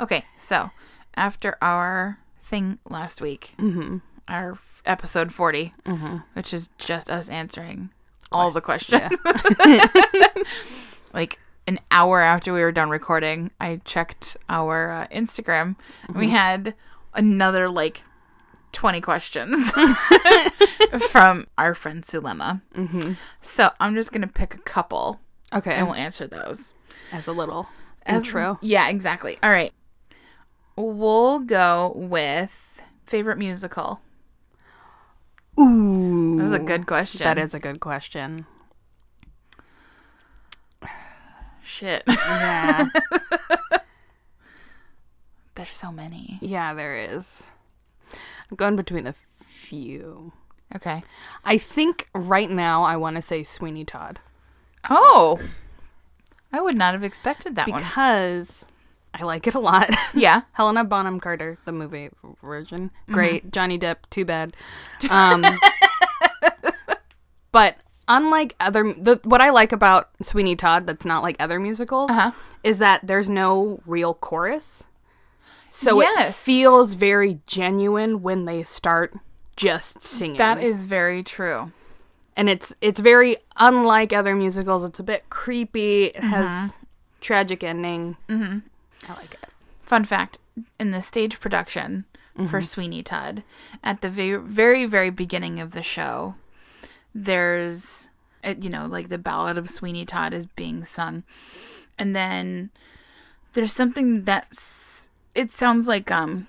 Okay, so after our thing last week, mm-hmm. our f- episode 40, mm-hmm. which is just us answering all the questions. like an hour after we were done recording, I checked our uh, Instagram. and We mm-hmm. had another like 20 questions from our friend Sulema. So I'm just going to pick a couple Okay. and we'll answer those. as a little As- intro. Yeah, exactly. All right. We'll go with favorite musical. Ooh. That's a good question. That is a good question. shit. Yeah. There's so many. yeah, there is. I'm going between a few. Okay. I think right now I want to say Sweeney Todd Oh, I would not have expected that one. because I like it a lot. Yeah. Helena Bonham Carter, the movie version, great. Johnny Depp, too bad. Um, but unlike other, the, what I like about Sweeney Todd that's not like other musicals Uh-huh. is that there's no real chorus. So it feels very genuine when they start just singing. That is very true. and it's it's very unlike other musicals. It's a bit creepy. It has tragic ending. Mm-hmm. I like it. Fun fact in the stage production for mm-hmm. Sweeney Todd, at the very, very, very beginning of the show, there's, uh, you know, like the ballad of Sweeney Todd is being sung. And then there's something that's, it sounds like, um,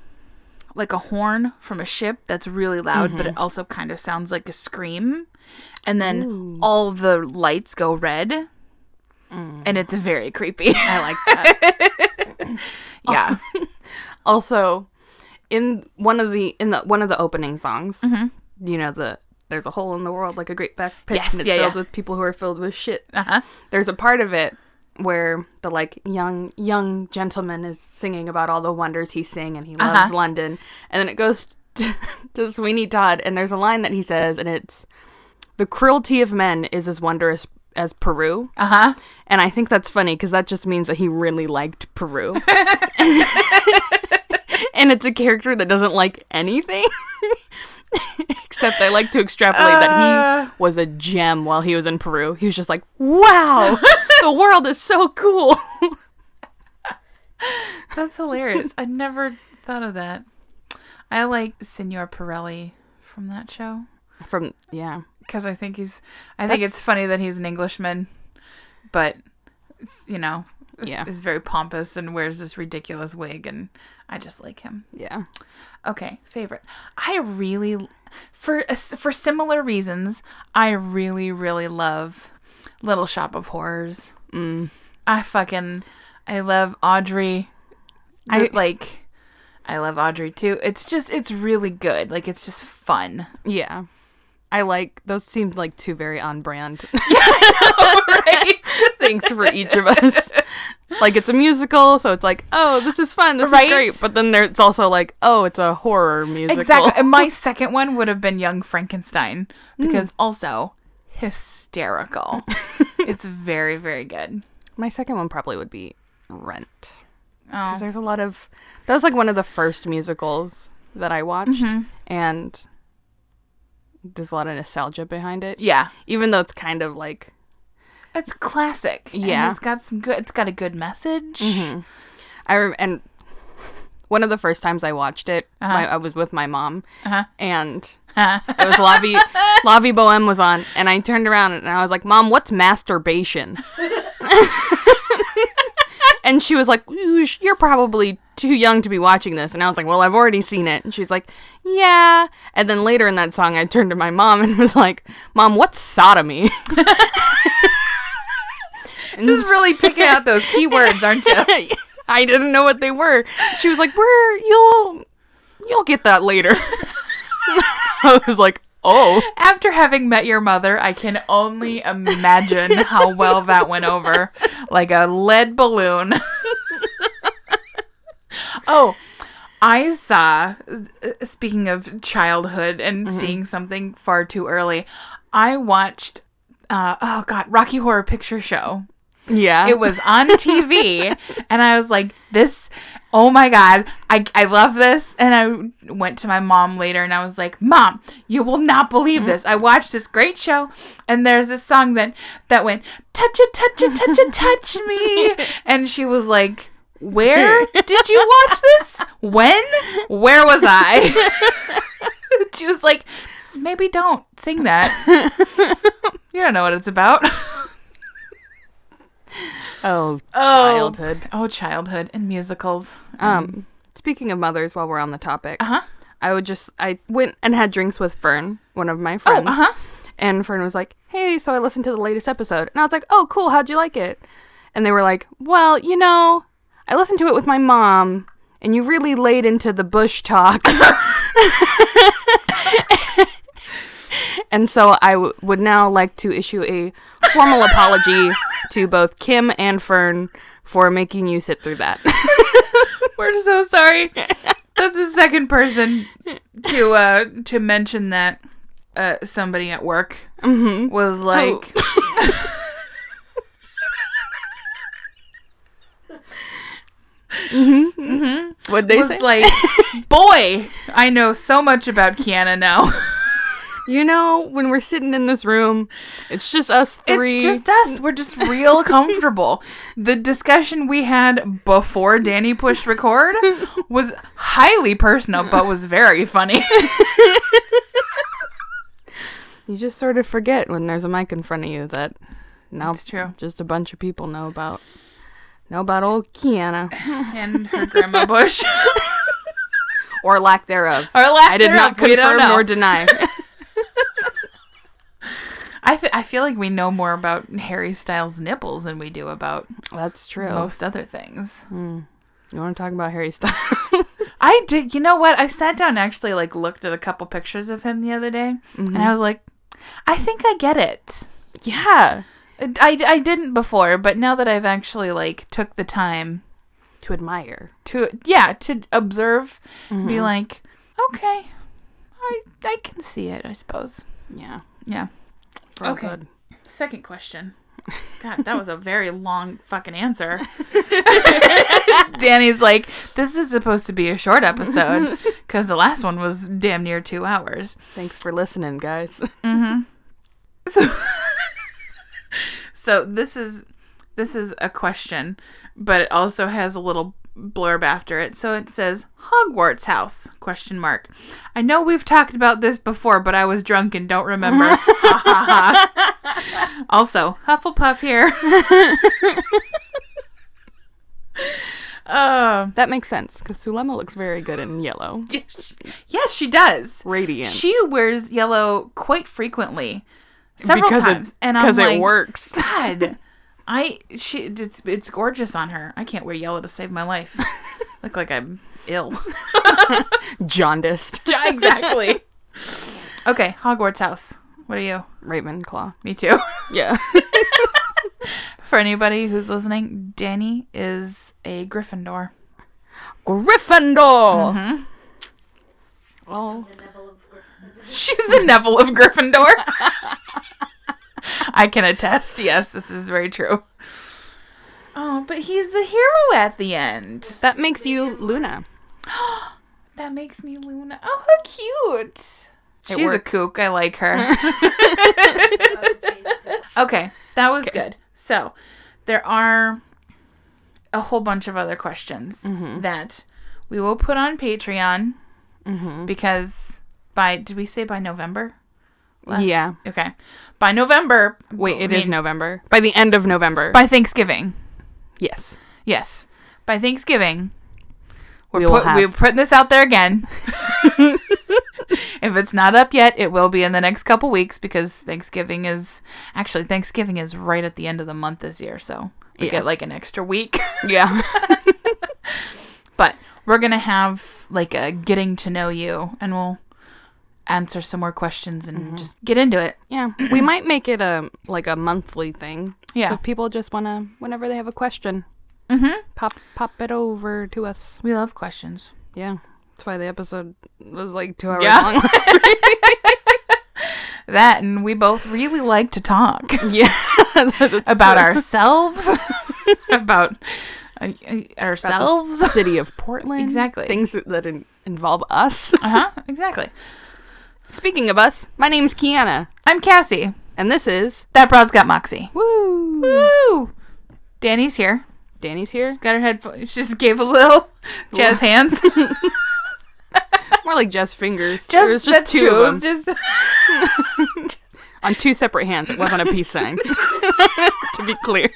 like a horn from a ship that's really loud, but it mm-hmm. also kind of sounds like a scream. And then all the lights go red. And it's very creepy. I like that. yeah. also, in one of the in the one of the opening songs, you know the there's a hole in the world like a great back pit, Yes, and it's yeah, filled yeah. with people who are filled with shit. Uh-huh. There's a part of it where the like young young gentleman is singing about all the wonders he's seeing and he loves Uh-huh. London, and then it goes to Sweeney Todd, and there's a line that he says, and it's the cruelty of men is as wondrous as Peru. Uh huh. And I think that's funny because that just means that he really liked Peru. and it's a character that doesn't like anything. Except I like to extrapolate that Uh. he was a gem while he was in Peru. He was just like, wow, the world is so cool. That's hilarious. I never thought of that. I like Senor Pirelli from that show From, yeah. Because I think he's. I think it's funny that he's an Englishman, but you know, Yeah. is very pompous and wears this ridiculous wig, and I just like him. Yeah. Okay, favorite. I really, for for similar reasons, I really really love Little Shop of Horrors. Mm. I fucking, I love Audrey. I like, I love Audrey too. It's just, it's really good. Like, it's just fun. Yeah. I like, those seem like two very on brand right? things for each of us. Like it's a musical, so it's like, oh, this is fun, this Right? is great. But then there, it's also like, oh, it's a horror musical. Exactly. And my second one would have been Young Frankenstein because also hysterical. it's very, very good. My second one probably would be Rent. Oh, Because there's a lot of that was like one of the first musicals that I watched, Mm-hmm. and there's a lot of nostalgia behind it. yeah. Even though it's kind of like It's classic. and Yeah. it's got some good. It's got a good message. Mm-hmm. I rem- and one of the first times I watched it, uh-huh. my, I was with my mom, Uh-huh. and uh-huh. it was La Vie, La Vie Boheme was on, and I turned around and I was like, "Mom, what's masturbation?" and she was like, "You're probably too young to be watching this," and I was like, "Well, I've already seen it," and she's like, "Yeah." And then later in that song, I turned to my mom and was like, "Mom, what's sodomy?" Just really picking out those keywords, aren't you? I didn't know what they were. She was like, "We're you'll you'll get that later." I was like, "Oh, After having met your mother, I can only imagine how well that went over. Like a lead balloon. oh, I saw, uh, speaking of childhood and seeing something far too early, I watched, uh, oh God, Rocky Horror Picture Show. yeah." It was on TV, and I was like, this. Oh my god. I, I love this. And i went to my mom later and i was like mom you will not believe mm-hmm. this. I watched this great show and there's this song that that went touch it touch it touch it touch me. And she was like where did you watch this? When? Where was i? She was like maybe don't sing that. You don't know what it's about Oh, Oh. childhood. oh childhood and musicals Um, speaking of mothers, while we're on the topic, uh-huh I would just I went and had drinks with Fern, one of my friends. oh uh-huh And Fern was like, "Hey, so I listened to the latest episode." And I was like, "Oh, cool. How'd you like it?" And they were like, "Well, you know, I listened to it with my mom, and you really laid into the bush talk." and so I w- would now like to issue a formal apology to both Kim and Fern for making you sit through that. We're so sorry. That's the second person to uh to mention that uh somebody at work was like Mm-hmm. Mm-hmm. What they was say? like, "Boy, I know so much about Kiana now. You know, when we're sitting in this room, it's just us three. It's just us. We're just real comfortable." The discussion we had before Danny pushed record was highly personal, but was very funny. You just sort of forget when there's a mic in front of you that now It's true. just a bunch of people know about know about old Kiana and her grandma Bush, or lack thereof. or lack I did not thereof, don't confirm nor deny. I, I feel like we know more about Harry Styles' nipples than we do about That's true. most other things. Hmm. You want to talk about Harry Styles? I did. You know what? I sat down and actually like looked at a couple pictures of him the other day, and mm-hmm. I was like, I think I get it. yeah, I, I didn't before, but now that I've actually like took the time to admire. to yeah to observe, be mm-hmm. like, okay, I I can see it. I suppose. Yeah. Yeah. It's all Okay. good. Second question. God, that was a very long fucking answer. Danny's like, this is supposed to be a short episode because the last one was damn near two hours. Thanks for listening, guys. Mm-hmm. So, So this is this is a question, but it also has a little blurb after it. So it says Hogwarts house question mark. I know we've talked about this before, but I was drunk and don't remember. Also, Hufflepuff here. uh, that makes sense because Sulema looks very good in yellow, yes, yes, she does. radiant. She wears yellow quite frequently, several Because it- times, and I'm because like, it works. God, I she it's it's gorgeous on her. I can't wear yellow to save my life. Look like I'm ill. Jaundiced. Yeah, exactly. okay, Hogwarts house. What are you? Ravenclaw. Me too. Yeah. For anybody who's listening, Danny is a Gryffindor. Gryffindor. Mm-hmm. Oh. She's the Neville of Gryffindor. I can attest. Yes, this is very true. Oh, but he's the hero at the end. That makes you Luna. That makes me Luna. Oh, how cute. It She's a works. kook. I like her. okay, that was good. So, there are a whole bunch of other questions Mm-hmm. that we will put on Patreon because by did we say by November? Yeah. Okay. By November. Wait, it I is mean, November. By the end of November. by Thanksgiving. yes. Yes, by Thanksgiving. We're, we put, have... we're putting this out there again. if it's not up yet, it will be in the next couple weeks because Thanksgiving is actually Thanksgiving is right at the end of the month this year, so we Yeah. get like an extra week. Yeah. but we're gonna have like a getting to know you, and we'll answer some more questions and Mm-hmm. just get into it. yeah. We might make it a like a monthly thing. Yeah. So if people just wanna whenever they have a question, Mm-hmm. pop pop it over to us. We love questions. Yeah. That's why the episode was like two hours Yeah. long. That and we both really like to talk. yeah. About ourselves, about Uh, uh, about the ourselves. city of Portland. Exactly. Things that, that in- involve us. uh huh. Exactly. Speaking of us, my name's Kiana, I'm Cassie. and this is That broad's got moxie. Woo. Woo! Danny's here. Danny's here. Got her headphones. She just gave a little jazz hands. More like just fingers. just There was just that's two true. of them Just on two separate hands. It wasn't a peace sign. to be clear.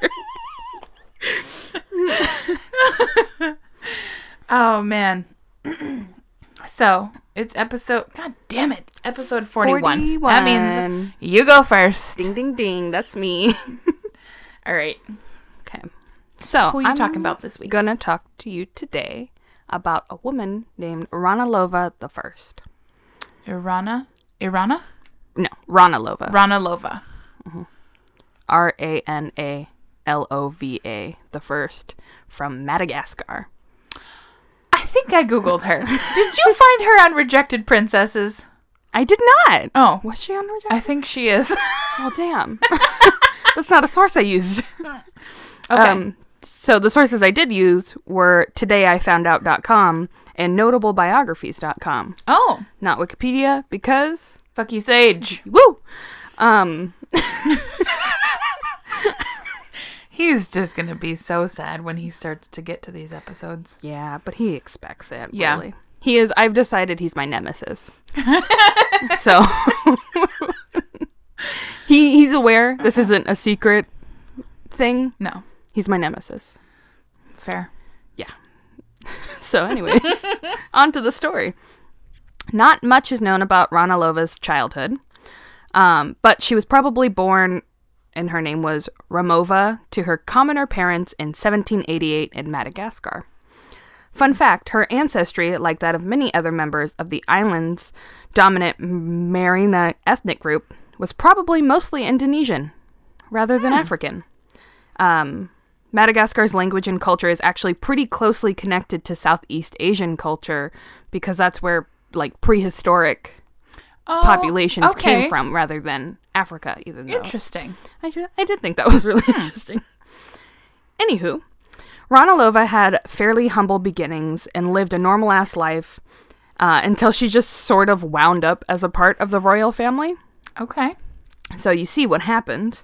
oh man. so it's episode. God damn it! It's episode forty-one. That means you go first. Ding ding ding. That's me. All right. Okay. So Who are you I'm talking about this week? Gonna talk to you today about a woman named Ranalova the First. Irana. Irana. No, Ranalova. Rana Lova. R A N A L O V A the First from Madagascar. I think I googled her. Did you find her on Rejected Princesses? I did not. Oh, Was she on Reject? I think she is. Well, damn. That's not a source I used. Okay. Um, so the sources I did use were todayifoundout.com and notablebiographies.com. oh, Not Wikipedia because fuck you, Sage. woo. Um, He's just gonna be so sad when he starts to get to these episodes. yeah, but he expects it. Yeah. Really. He is. I've decided he's my nemesis. so he he's aware this isn't a secret thing. No, He's my nemesis. fair. Yeah. so, anyways, on to the story. Not much is known about Ranalova's childhood, um, but she was probably born, and her name was Ramova, to her commoner parents in 1788 in Madagascar. Fun fact her ancestry, like that of many other members of the island's dominant Merina ethnic group, was probably mostly Indonesian rather than African. Um, Madagascar's language and culture is actually pretty closely connected to Southeast Asian culture because that's where like prehistoric Oh, populations okay. came from rather than Africa, even though Interesting. I, I did think that was really interesting. Anywho, Ranalova had fairly humble beginnings and lived a normal ass life uh, until she just sort of wound up as a part of the royal family. Okay. So you see what happened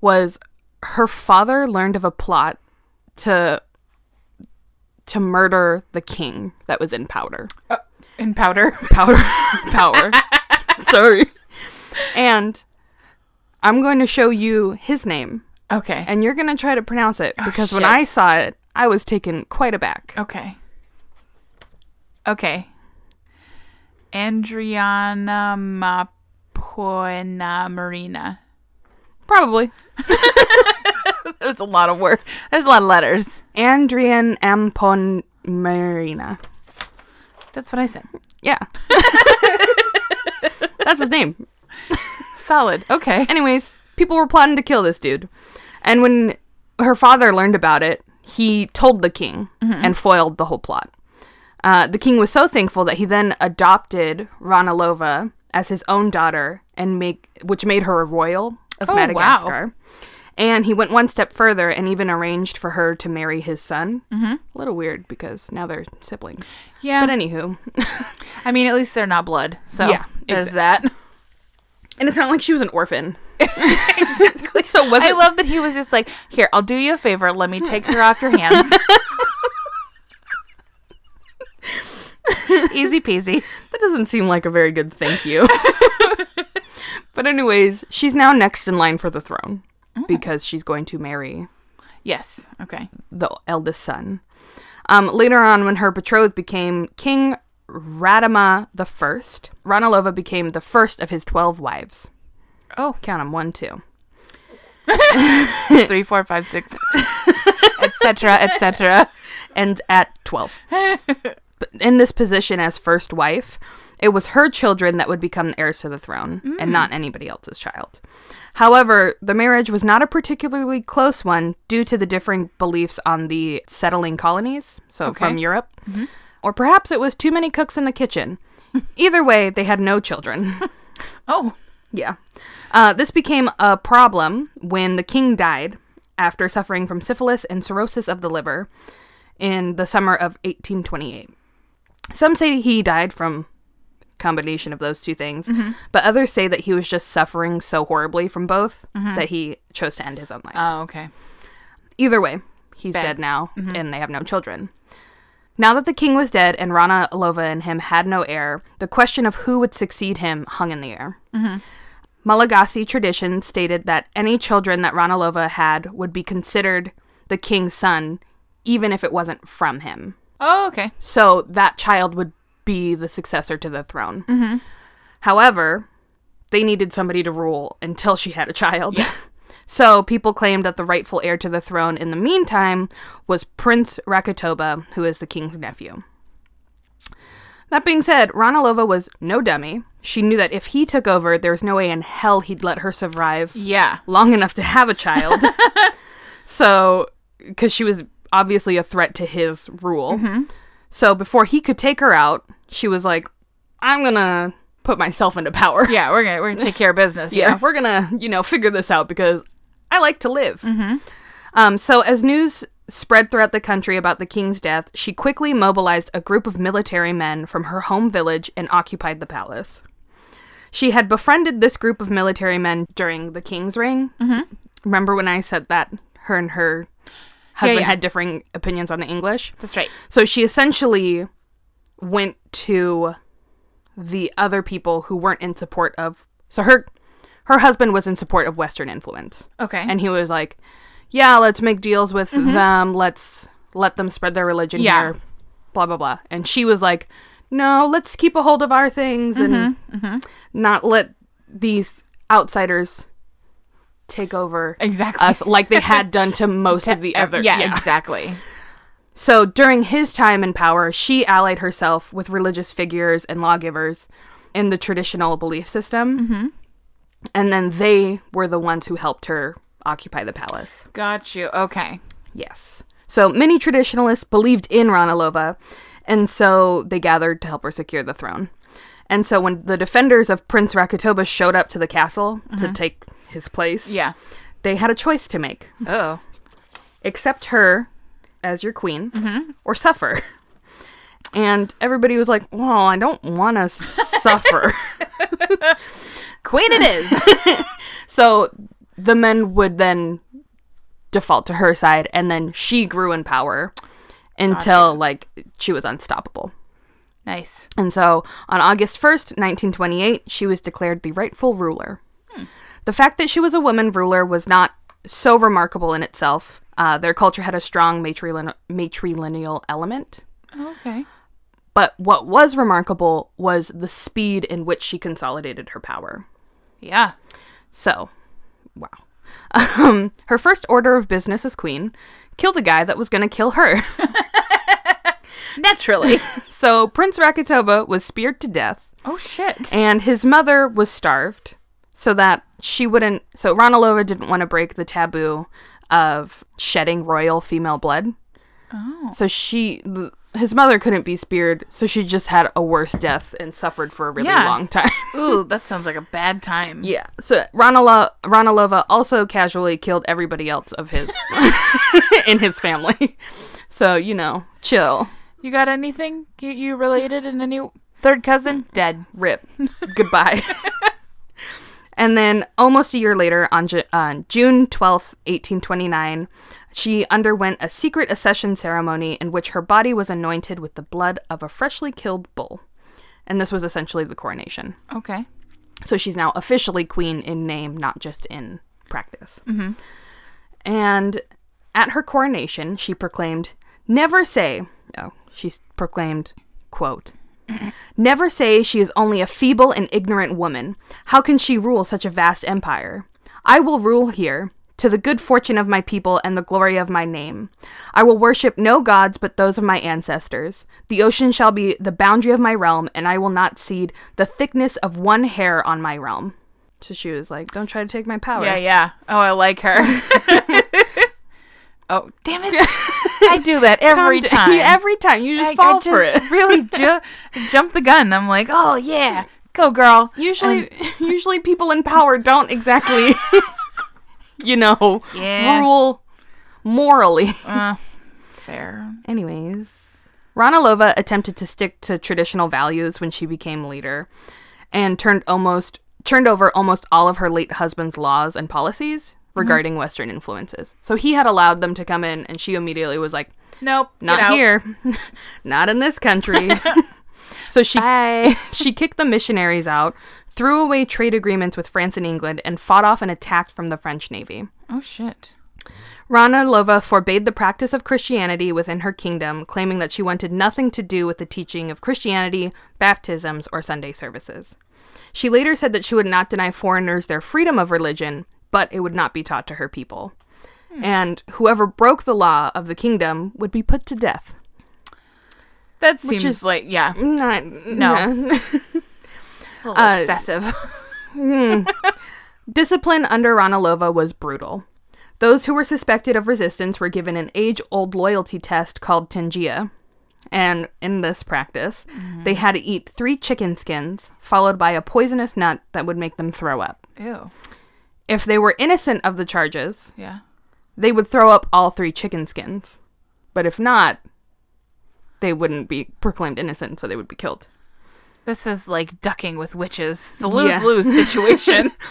was her father learned of a plot to to murder the king that was in powder. In powder. Powder powder. Sorry. And I'm going to show you his name Okay. and you're going to try to pronounce it oh, because when. I saw it, I was taken quite aback. Okay. Okay. Andriana Mapoena Marina. Probably. There's a lot of work. There's a lot of letters. Andrian Ampon Marina. That's what I said. Yeah. That's his name. Solid. Okay. Anyways, people were plotting to kill this dude. And when her father learned about it, he told the king and foiled the whole plot. Uh, the king was so thankful that he then adopted Ranalova as his own daughter, and make which made her a royal of Oh, wow. Madagascar. And he went one step further and even arranged for her to marry his son. Mm-hmm. A little weird because now they're siblings. Yeah. But anywho, I mean, at least they're not blood. So Yeah, there's that. And it's not like she was an orphan. exactly. So was I love that he was just like, here, I'll do you a favor. Let me take her off your hands. Easy peasy. That doesn't seem like a very good thank you. but anyways, she's now next in line for the throne because she's going to marry Yes. Okay. the eldest son. Um, later on, when her betrothed became King Radama the First, Ranalova became the first of his twelve wives. Oh, Count them one, two. three, four, five, six, etc., etc. and at 12. but in this position as first wife, it was her children that would become the heirs to the throne and not mm. anybody else's child. However, the marriage was not a particularly close one due to the differing beliefs on the settling colonies, so Okay. from Europe. Mm-hmm. Or perhaps it was too many cooks in the kitchen. Either way, they had no children. Oh, Yeah. Uh, this became a problem when the king died, after suffering from syphilis and cirrhosis of the liver in the summer of 1828. Some say he died from combination of those two things, mm-hmm. but others say that he was just suffering so horribly from both mm-hmm. that he chose to end his own life. Oh, okay. Either way, he's Bad. dead now, mm-hmm. and they have no children. Now that the king was dead and Rana Alova and him had no heir, the question of who would succeed him hung in the air. Mm-hmm. Malagasy tradition stated that any children that Rana Alova had would be considered the king's son, even if it wasn't from him. Oh, okay. So that child would be the successor to the throne. Mm-hmm. However, they needed somebody to rule until she had a child. So people claimed that the rightful heir to the throne in the meantime was Prince Rakatoba, who is the king's nephew. That being said, Ranalova was no dummy. She knew that if he took over, there was no way in hell he'd let her survive Yeah. long enough to have a child. so, because she was obviously a threat to his rule. Mm-hmm. So, before he could take her out, she was like, I'm gonna put myself into power. Yeah, we're gonna we're gonna take care of business. Yeah, Yeah. we're gonna, you know, figure this out because I like to live. Um, so, as news spread throughout the country about the king's death, she quickly mobilized a group of military men from her home village and occupied the palace. She had befriended this group of military men during the king's reign. Mm-hmm. Remember when I said that her and her husband yeah. had differing opinions on the English? That's right. So she essentially went to the other people who weren't in support of so her her husband was in support of western influence. Okay. And he was like, "Yeah, let's make deals with mm-hmm. them. Let's let them spread their religion Yeah. here." Blah blah blah. And she was like, "No, let's keep a hold of our things and mm-hmm. Mm-hmm. not let these outsiders take over Exactly. us like they had done to most of the other yeah, exactly. so during his time in power, she allied herself with religious figures and lawgivers in the traditional belief system. And then they were the ones who helped her occupy the palace. Got you. Okay. Yes. So many traditionalists believed in Ranalova, and so they gathered to help her secure the throne. And so when the defenders of Prince Rakatoba showed up to the castle to mm-hmm. take his place, Yeah. they had a choice to make Oh. accept her as your queen mm-hmm. or suffer. And everybody was like, well, I don't want to suffer. Queen it is. so the men would then default to her side, and then she grew in power until like she was unstoppable. nice. And so on August 1st, 1928, she was declared the rightful ruler. The fact that she was a woman ruler was not so remarkable in itself. Uh, their culture had a strong matrilineal, matrilineal element. Okay. But what was remarkable was the speed in which she consolidated her power. Yeah. So, wow. Um, her first order of business as queen kill the guy that was going to kill her. Naturally. so, Prince Rakatoba was speared to death, oh shit. and his mother was starved so that she wouldn't. So, Ranalova didn't want to break the taboo of shedding royal female blood. Oh. So, she. His mother couldn't be speared, so she just had a worse death and suffered for a really Yeah. long time. Ooh, that sounds like a bad time. Yeah. So Ranala- Ranalova also casually killed everybody else of his in his family. So, you know, chill. You got anything? You, you related in any third cousin? Dead. Rip. Goodbye. And then almost a year later, on Ju- uh, June 12th, 1829, she underwent a secret accession ceremony in which her body was anointed with the blood of a freshly killed bull. And this was essentially the coronation. Okay. So she's now officially queen in name, not just in practice. Mm-hmm. And at her coronation, she proclaimed, Never say, oh, she proclaimed, quote, Never say she is only a feeble and ignorant woman. How can she rule such a vast empire? I will rule here, to the good fortune of my people and the glory of my name. I will worship no gods but those of my ancestors. The ocean shall be the boundary of my realm, and I will not cede the thickness of one hair on my realm. So she was like, Don't try to take my power. Yeah, yeah. Oh, I like her. oh, damn it. I do that every time. every time. You just I, fall I for just it. really ju- jump the gun. I'm like, oh, yeah. Go, girl. Usually, usually people in power don't exactly, you know, Yeah. rule morally. Uh, fair. Anyways, Ranalova attempted to stick to traditional values when she became leader and turned almost turned over almost all of her late husband's laws and policies Mm-hmm. regarding western influences. So he had allowed them to come in and she immediately was like, Nope. "Not here. Not in this country." so she Bye. she kicked the missionaries out, threw away trade agreements with France and England and fought off an attack from the French navy. oh shit. Rana Lova forbade the practice of Christianity within her kingdom, claiming that she wanted nothing to do with the teaching of Christianity, baptisms, or Sunday services. She later said that she would not deny foreigners their freedom of religion, but it would not be taught to her people. And whoever broke the law of the kingdom would be put to death. That seems is- like yeah, Not, No. no. a little Uh, excessive. Discipline under Ranalova was brutal. Those who were suspected of resistance were given an age old loyalty test called Tengia. And in this practice, they had to eat three chicken skins, followed by a poisonous nut that would make them throw up. Ew. If they were innocent of the charges, Yeah. they would throw up all three chicken skins. But if not, they wouldn't be proclaimed innocent, so they would be killed. This is like ducking with witches. It's a Yeah. lose lose situation.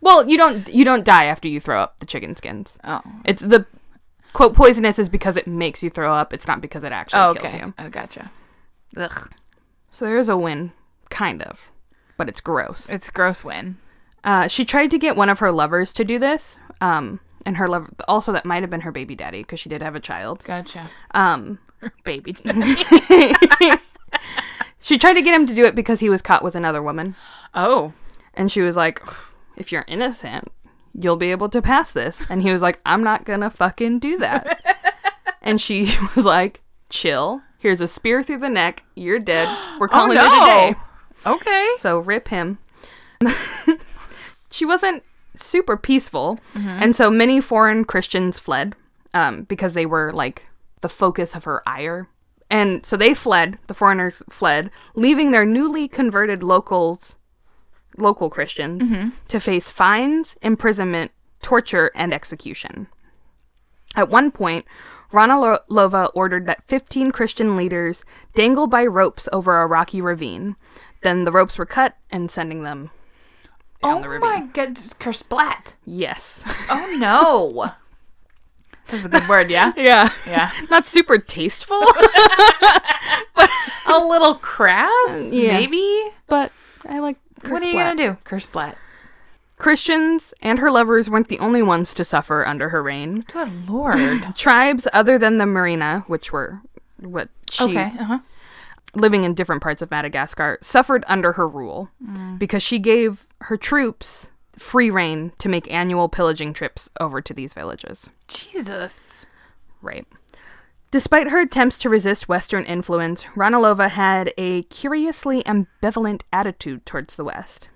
Well, you don't you don't die after you throw up the chicken skins. oh. It's the quote poisonous is because it makes you throw up. It's not because it actually Oh, kills okay. you. I gotcha. Ugh. So there is a win, kind of, but it's gross. It's gross win. Uh, she tried to get one of her lovers to do this, um, and her lover also that might have been her baby daddy because she did have a child. Gotcha. Um, Baby. Daddy. she tried to get him to do it because he was caught with another woman, oh. and she was like, "If you're innocent, you'll be able to pass this," and he was like, "I'm not gonna fucking do that," and she was like, "Chill." Here's a spear through the neck. You're dead. We're calling it a day. Okay. So rip him. She wasn't super peaceful, and so many foreign Christians fled um, because they were like the focus of her ire. And so they fled. The foreigners fled, leaving their newly converted locals, local Christians, to face fines, imprisonment, torture, and execution. At one point, Rana Lo- Lova ordered that 15 Christian leaders dangle by ropes over a rocky ravine. Then the ropes were cut and sending them down oh the ravine. my god, just kersplat. Yes. Oh no. That's a good word, yeah? yeah. Yeah. Not super tasteful, but A little crass, yeah. maybe? but I like What are you gonna do? Curse Kersplat. Christians and her lovers weren't the only ones to suffer under her reign. Good lord. Tribes other than the Merina, which were what she okay. Uh-huh. Living in different parts of Madagascar, suffered under her rule mm. because she gave her troops free reign to make annual pillaging trips over to these villages. Jesus. Right. Despite her attempts to resist Western influence, Ranalova had a curiously ambivalent attitude towards the West.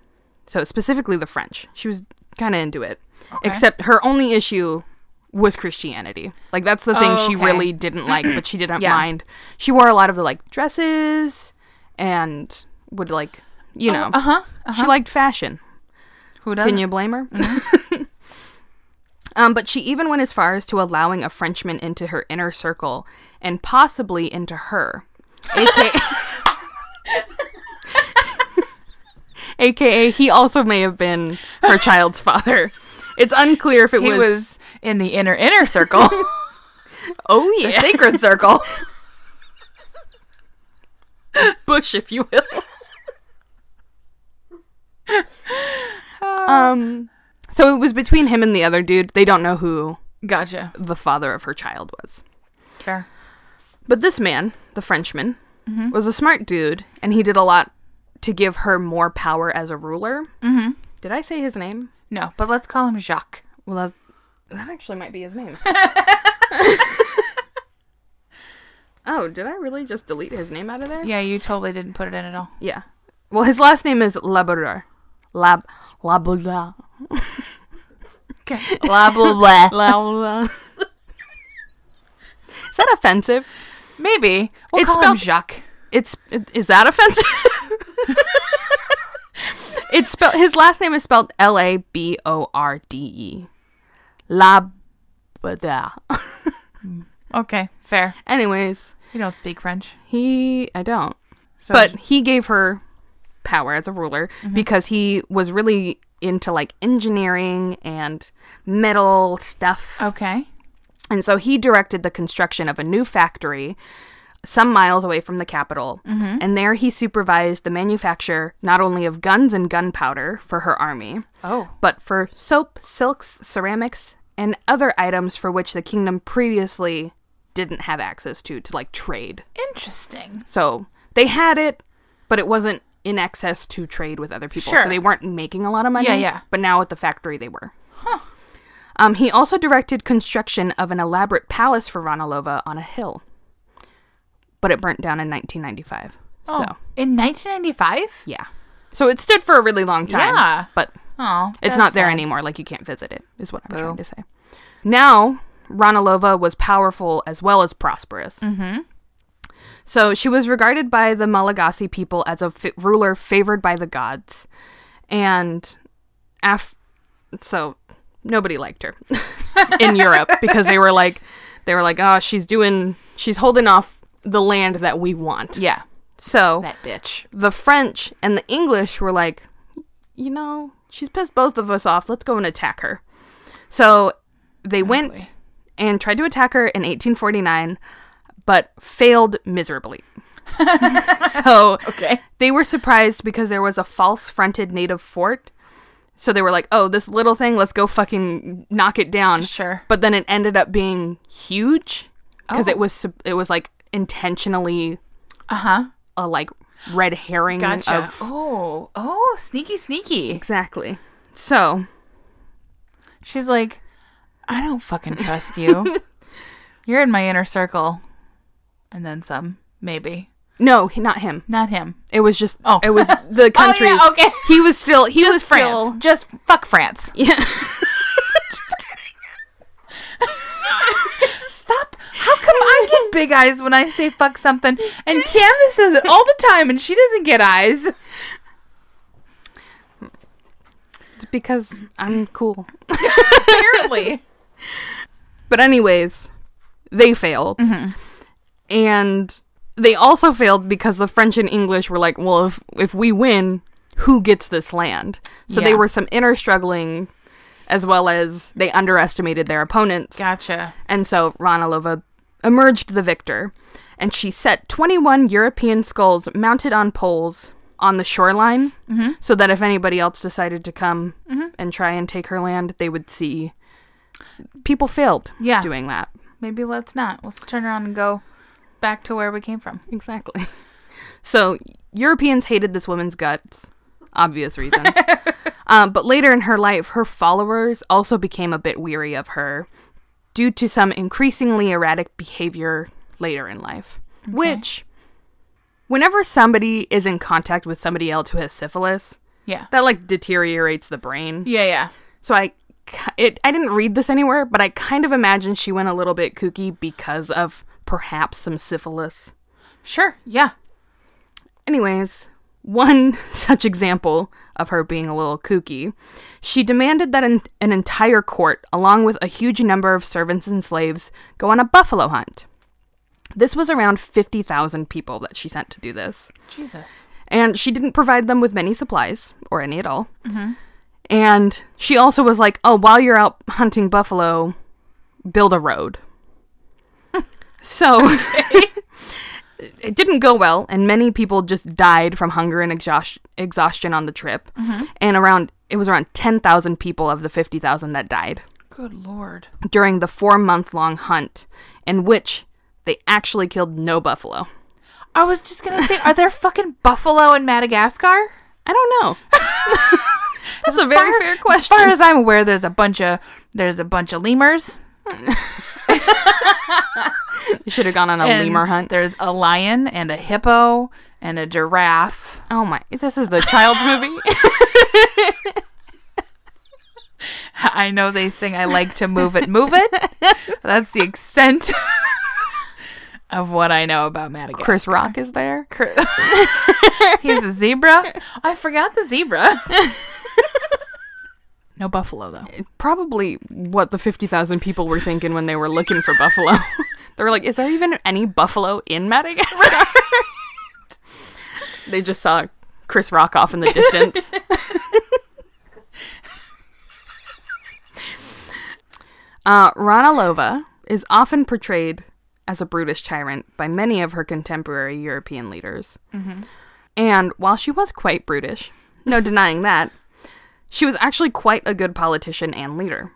So, specifically the French. She was kind of into it. Except her only issue was Christianity. Like, that's the thing she Okay. really didn't like, but she didn't Yeah. mind. She wore a lot of the, like, dresses and would, like, you know, Uh-huh. she liked fashion. Who doesn't? Can you blame her? um, but she even went as far as to allowing a Frenchman into her inner circle and possibly into her. AKA, AKA he also may have been her child's father. It's unclear if it He was, was in the inner inner circle. oh yeah, the sacred circle. bush if you will. um so it was between him and the other dude. They don't know who Gotcha. the father of her child was. Fair. But this man, the Frenchman, was a smart dude, and he did a lot to give her more power as a ruler. Mm-hmm. Did I say his name? No, but let's call him Jacques. Well, that, actually might be his name. oh, did I really just delete his name out of there? Yeah, you totally didn't put it in at all. Yeah. Well, his last name is Labrador. Lab. Labrador. Okay. Labrador. is that offensive? Maybe. We'll It's call him spelled- Jacques. It's is that offensive? it's spelled his last name is spelled L A B O R D E. Lab but. Mm. Okay, fair. Anyways, You don't speak French. he I don't. So but he gave her power as a ruler mm-hmm. because he was really into like engineering and metal stuff. okay. And so he directed the construction of a new factory some miles away from the capital. Mm-hmm. And there he supervised the manufacture not only of guns and gunpowder for her army, Oh. but for soap, silks, ceramics, and other items for which the kingdom previously didn't have access to to like trade. Interesting. So they had it, but it wasn't in excess to trade with other people. Sure. So they weren't making a lot of money. Yeah, yeah. But now at the factory they were. Um, he also directed construction of an elaborate palace for Ranalova on a hill. But it burnt down in 1995. So, Oh. In 1995? yeah. So it stood for a really long time. Yeah. But Oh. it's not there sad. anymore. Like you can't visit it, is what I'm Boo. trying to say. Now, Ranalova was powerful as well as prosperous. Mm-hmm. So she was regarded by the Malagasy people as a fi- ruler favored by the gods, and af- so nobody liked her in Europe because they were like, they were like, oh, she's doing, she's holding off the land that we want. Yeah. So That bitch. the French and the English were like, you know, she's pissed both of us off. Let's go and attack her. So they went boy. and tried to attack her in 1849, but failed miserably. so Okay. they were surprised because there was a false fronted native fort. So they were like, oh, this little thing, let's go fucking knock it down. Sure. But then it ended up being huge because Oh. it was it was like intentionally Uh huh. a like red herring Gotcha. of oh. Oh, sneaky, sneaky. Exactly. So, She's like, I don't fucking trust you. You're in my inner circle. And then some, maybe. no, not him. Not him. It was just Oh. it was the country. Oh, yeah, okay. He was still he was France. still Just fuck France. yeah. Stop. How come I get big eyes when I say fuck something and Candace says it all the time and she doesn't get eyes? It's because I'm cool. Apparently. But anyways, they failed. Mm-hmm. And they also failed because the French and English were like, well, if if we win, who gets this land? So Yeah. they were some inner struggling as well as they underestimated their opponents. Gotcha. And so Ranalova emerged the victor, and she set 21 European skulls mounted on poles on the shoreline Mm-hmm. so that if anybody else decided to come and try and take her land, they would see people failed Yeah. doing that. Maybe let's not. Let's turn around and go back to where we came from. Exactly. So Europeans hated this woman's guts, obvious reasons. um, but later in her life, her followers also became a bit weary of her due to some increasingly erratic behavior later in life. Which, whenever somebody is in contact with somebody else who has syphilis, Yeah. that like deteriorates the brain. Yeah, yeah. So I, it, I didn't read this anywhere, but I kind of imagine she went a little bit kooky because of perhaps some syphilis. Sure. Yeah. Anyways, one such example of her being a little kooky, she demanded that an, an entire court, along with a huge number of servants and slaves, go on a buffalo hunt. This was around 50,000 people that she sent to do this. Jesus. And she didn't provide them with many supplies, or any at all. Mm-hmm. And she also was like, oh, while you're out hunting buffalo, build a road. so it didn't go well, and many people just died from hunger and exhaust- exhaustion on the trip. Mm-hmm. And around, it was around 10,000 people of the 50,000 that died Good lord. during the four month long hunt, in which they actually killed no buffalo. I was just gonna say, are there fucking buffalo in Madagascar? I don't know. That's a very Far- fair question. As far as I'm aware, there's a bunch of there's a bunch of lemurs. You should have gone on a and lemur hunt. There's a lion and a hippo and a giraffe. Oh my! This is the child's movie. I know they sing "I like to move it, move it." That's the extent of what I know about Madagascar. Chris Rock is there. Chris- He's a zebra. I forgot the zebra. No buffalo though. Probably what the 50,000 people were thinking when they were looking for buffalo. they were like, is there even any buffalo in Madagascar? they just saw Chris Rock off in the distance. uh, Ranalova is often portrayed as a brutish tyrant by many of her contemporary European leaders. And while she was quite brutish, no denying that, she was actually quite a good politician and leader.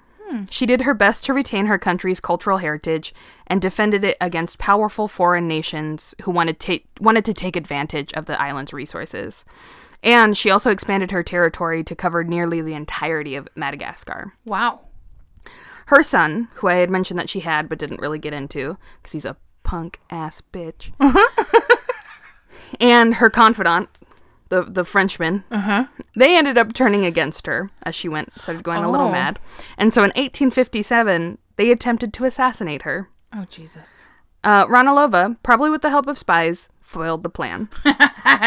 She did her best to retain her country's cultural heritage and defended it against powerful foreign nations who wanted, ta- wanted to take advantage of the island's resources. And she also expanded her territory to cover nearly the entirety of Madagascar. Wow. Her son, who I had mentioned that she had but didn't really get into because he's a punk ass bitch, and her confidant, the the Frenchman, they ended up turning against her as she went started going a little Oh. mad. And so in 1857, they attempted to assassinate her. Oh Jesus. Uh, Ranalova, probably with the help of spies, foiled the plan.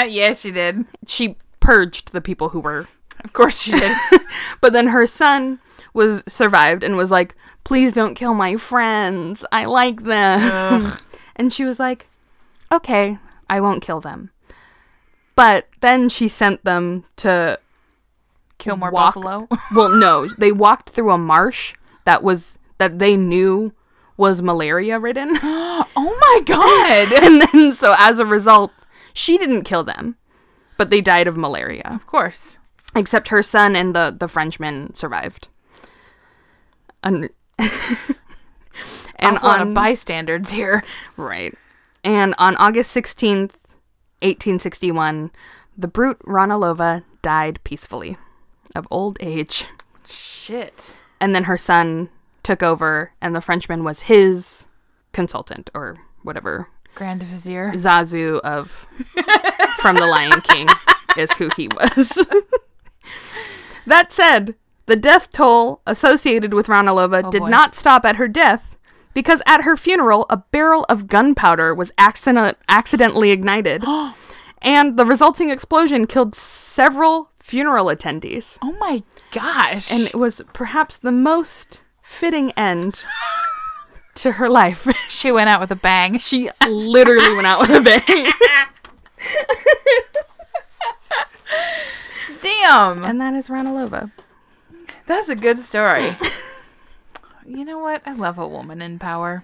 yes, she did. She purged the people who were Of course she did. But then her son was survived and was like, "Please don't kill my friends. I like them." and she was like, "Okay, I won't kill them." But then she sent them to Kill more Walk- buffalo. well, no, they walked through a marsh that was that they knew was malaria ridden. oh my god. and then so as a result, she didn't kill them, but they died of malaria. of course. except her son and the the Frenchman survived. Un- and Awful lot on of bystanders here. right, and on August sixteenth, eighteen sixty one, the brute Ranalova died peacefully of old age, Shit. and then her son took over, and the Frenchman was his consultant or whatever. Grand Vizier. Zazu of from The Lion King is who he was. that said, the death toll associated with Ranalova Oh, did boy. not stop at her death because at her funeral a barrel of gunpowder was accident- accidentally ignited and the resulting explosion killed several funeral attendees. Oh my gosh. And it was perhaps the most fitting end to her life. she went out with a bang. She literally went out with a bang. Damn. And that is Ranalova. That's a good story. you know what? I love a woman in power.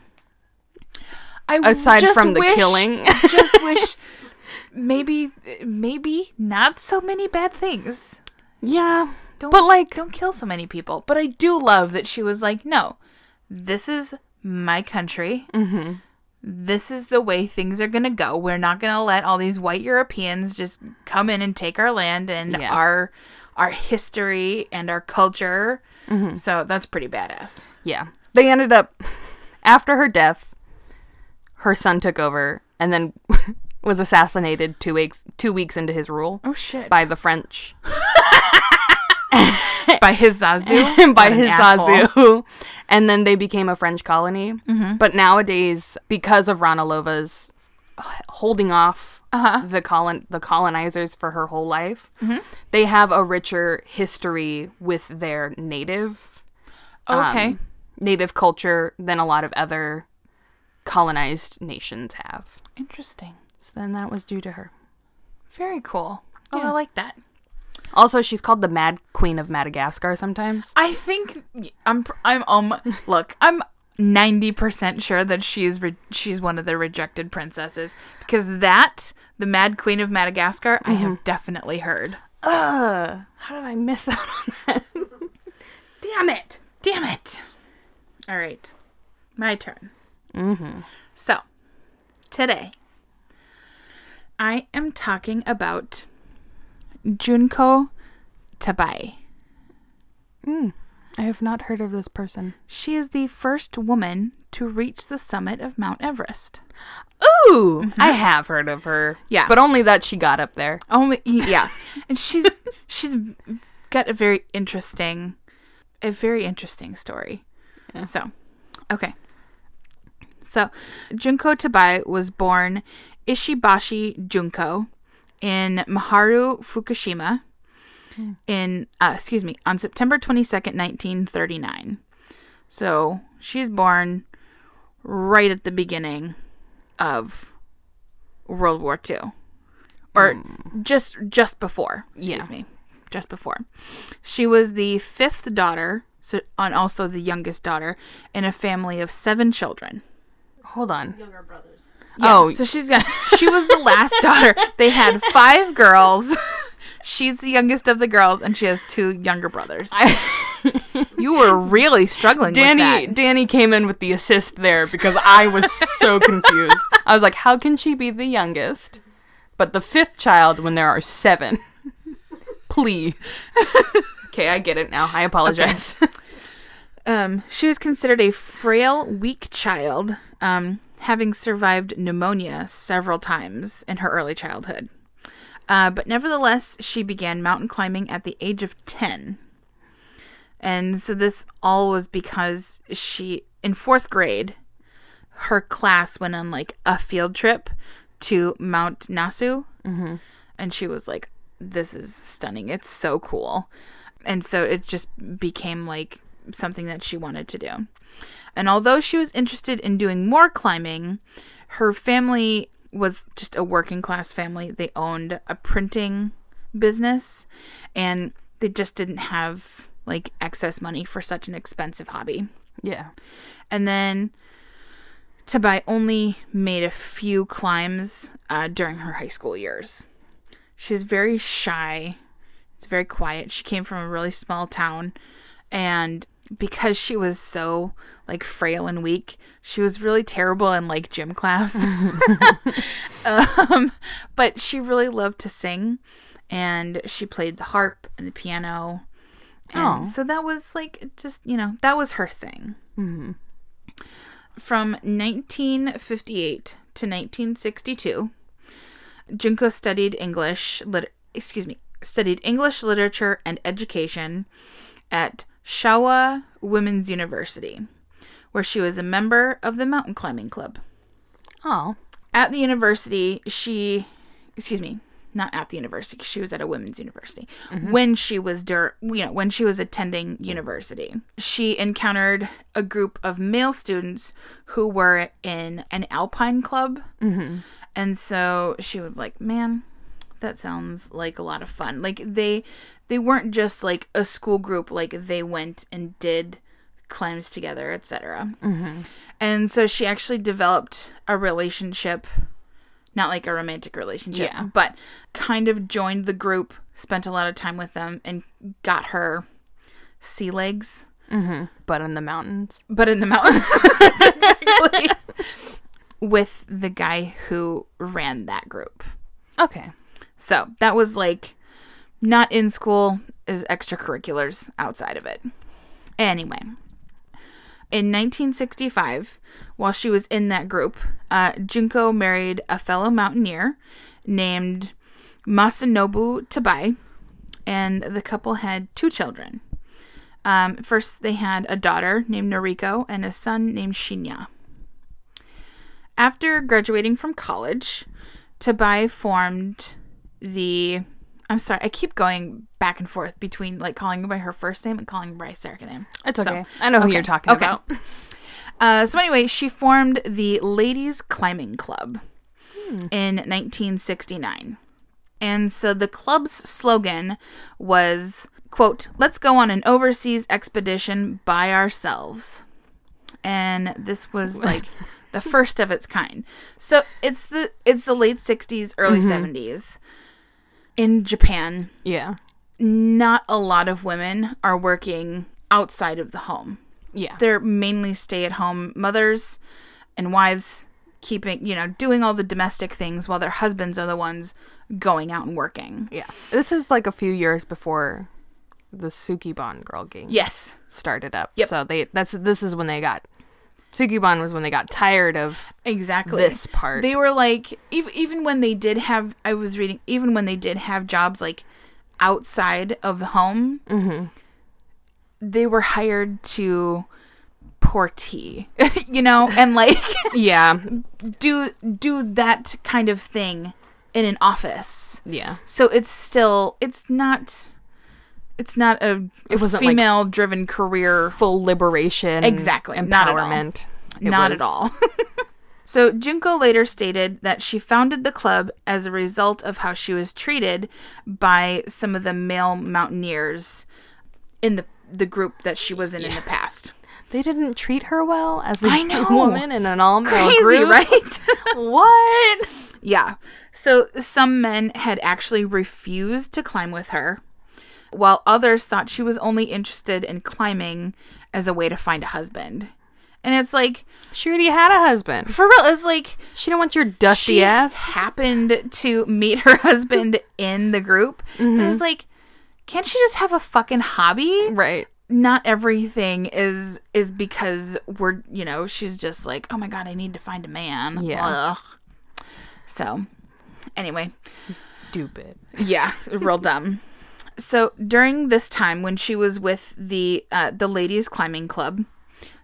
I Aside just from the wish- killing. just wish maybe maybe not so many bad things. Yeah. Don't But, like- don't kill so many people. But I do love that she was like, "No. This is my country. Mm-hmm. This is the way things are going to go. We're not going to let all these white Europeans just come in and take our land and Yeah. our our history and our culture." Mm-hmm. So that's pretty badass. Yeah. They ended up, after her death, her son took over and then was assassinated two weeks, two weeks into his rule Oh shit! by the French. by his Zazu, by his asshole. Zazu. And then they became a French colony. But nowadays, because of Ranalova's holding off Uh-huh. the colon the colonizers for her whole life, they have a richer history with their native Okay. um, native culture than a lot of other colonized nations have. Interesting. So then that was due to her. Very cool. Oh, Yeah. I like that. Also, she's called the Mad Queen of Madagascar sometimes. I think I'm. I'm. Um. look, I'm ninety percent sure that she's re- she's one of the rejected princesses because that the Mad Queen of Madagascar I have definitely heard. Ugh, how did I miss out on that? Damn it! Damn it! All right, my turn. Mm-hmm. So today I am talking about Junko Tabei. I have not heard of this person. She is the first woman to reach the summit of Mount Everest. Ooh, I have heard of her. Yeah. but only that she got up there. Only yeah, and she's she's got a very interesting, a very interesting story. So, okay. So, Junko Tabei was born Ishibashi Junko in Miharu, Fukushima. in uh, excuse me on September 22nd, 1939. So she's born right at the beginning of World War II, or just just before. Excuse Yeah. me, just before. She was the fifth daughter, so and also the youngest daughter in a family of seven children. Hold on. Younger brothers. Yeah, Oh. so she's got she was the last daughter. They had five girls. She's the youngest of the girls, and she has two younger brothers. you were really struggling with Danny that. Danny came in with the assist there because I was so confused. I was like, how can she be the youngest? But the fifth child when there are seven. Please. Okay, I get it now. I apologize. Um, she was considered a frail, weak child, um, having survived pneumonia several times in her early childhood. Uh, but nevertheless, she began mountain climbing at the age of 10. And so this all was because she, in fourth grade, her class went on like a field trip to Mount Nasu. Mm-hmm. And she was like, this is stunning. It's so cool. And so it just became like something that she wanted to do. And although she was interested in doing more climbing, her family was just a working class family. They owned a printing business and they just didn't have like excess money for such an expensive hobby. yeah. And then Tabei only made a few climbs uh, during her high school years. She's very shy. It's very quiet. She came from a really small town, and because she was so like frail and weak, she was really terrible in like gym class. um, but she really loved to sing, and she played the harp and the piano. And Oh. so that was like just you know that was her thing. From 1958 to 1962, Junko studied English, lit- excuse me, studied English literature and education at Showa Women's University, where she was a member of the mountain climbing club. Oh. At the university, she, excuse me, not at the university, 'cause she was at a women's university. Mm-hmm. When she was dur- you know, when she was attending university, she encountered a group of male students who were in an alpine club, mm-hmm. and so she was like, "Man, that sounds like a lot of fun." Like they, they weren't just like a school group; like they went and did climbs together, etc. Mm-hmm. And so she actually developed a relationship, not like a romantic relationship, Yeah. but kind of joined the group, spent a lot of time with them, and got her sea legs, mm-hmm. But in the mountains. but in the mountains. Exactly. with the guy who ran that group. Okay. So that was like not in school, is extracurriculars outside of it. Anyway, in 1965, while she was in that group, uh, Junko married a fellow mountaineer named Masanobu Tabei, and the couple had two children. Um, first, they had a daughter named Noriko and a son named Shinya. After graduating from college, Tabei formed the. I'm sorry, I keep going back and forth between like calling her by her first name and calling her by her second name. It's So- okay. I know who okay, you're talking okay. about. Uh, so anyway, she formed the Ladies Climbing Club in 1969. And so the club's slogan was, quote, let's go on an overseas expedition by ourselves. And this was like the first of its kind. So it's the it's the late 60s, early 70s. In Japan, Yeah. not a lot of women are working outside of the home Yeah. they're mainly stay at home mothers and wives keeping you know doing all the domestic things while their husbands are the ones going out and working yeah. This is like a few years before the Sukeban girl gang yes started up. Yep. So they that's this is when they got Sukeban was when they got tired of exactly this part. they were like even, even when they did have i was reading even when they did have jobs like outside of the home mm-hmm. they were hired to pour tea you know and like yeah. do do that kind of thing in an office Yeah. So it's still it's not it's not a, It wasn't, like, female driven career Full liberation. Exactly, not at all. Empowerment. Not at all. so Junko later stated that she founded the club as a result of how she was treated by some of the male mountaineers in the the group that she was in in the past. They didn't treat her well as a I know. woman in an all male group. right? What? yeah. So some men had actually refused to climb with her, while others thought she was only interested in climbing as a way to find a husband. And it's like, She already had a husband. for real, it's like She didn't want your dusty she ass. happened to meet her husband in the group. And mm-hmm. it was like, can't she just have a fucking hobby? Right. Not everything is is because we're you know she's just like oh my god I need to find a man. Yeah. Ugh. So, anyway, Stupid. yeah, real dumb. So during this time when she was with the uh, the ladies climbing club,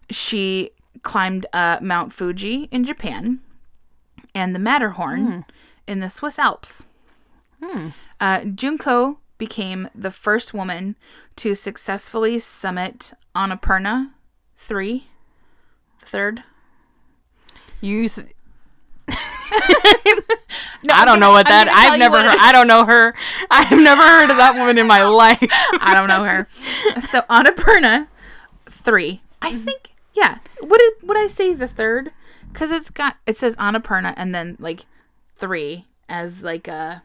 she climbed uh, Mount Fuji in Japan and the Matterhorn in the Swiss Alps. Uh, Junko became the first woman to successfully summit Annapurna three, third. You. s- No, I don't know what that. I've never heard. I don't know her. I've never heard of that woman in my life. I don't know her. So Annapurna three. I Mm-hmm. think yeah. What did would I say the third? Because it's got it says Annapurna and then like three as like a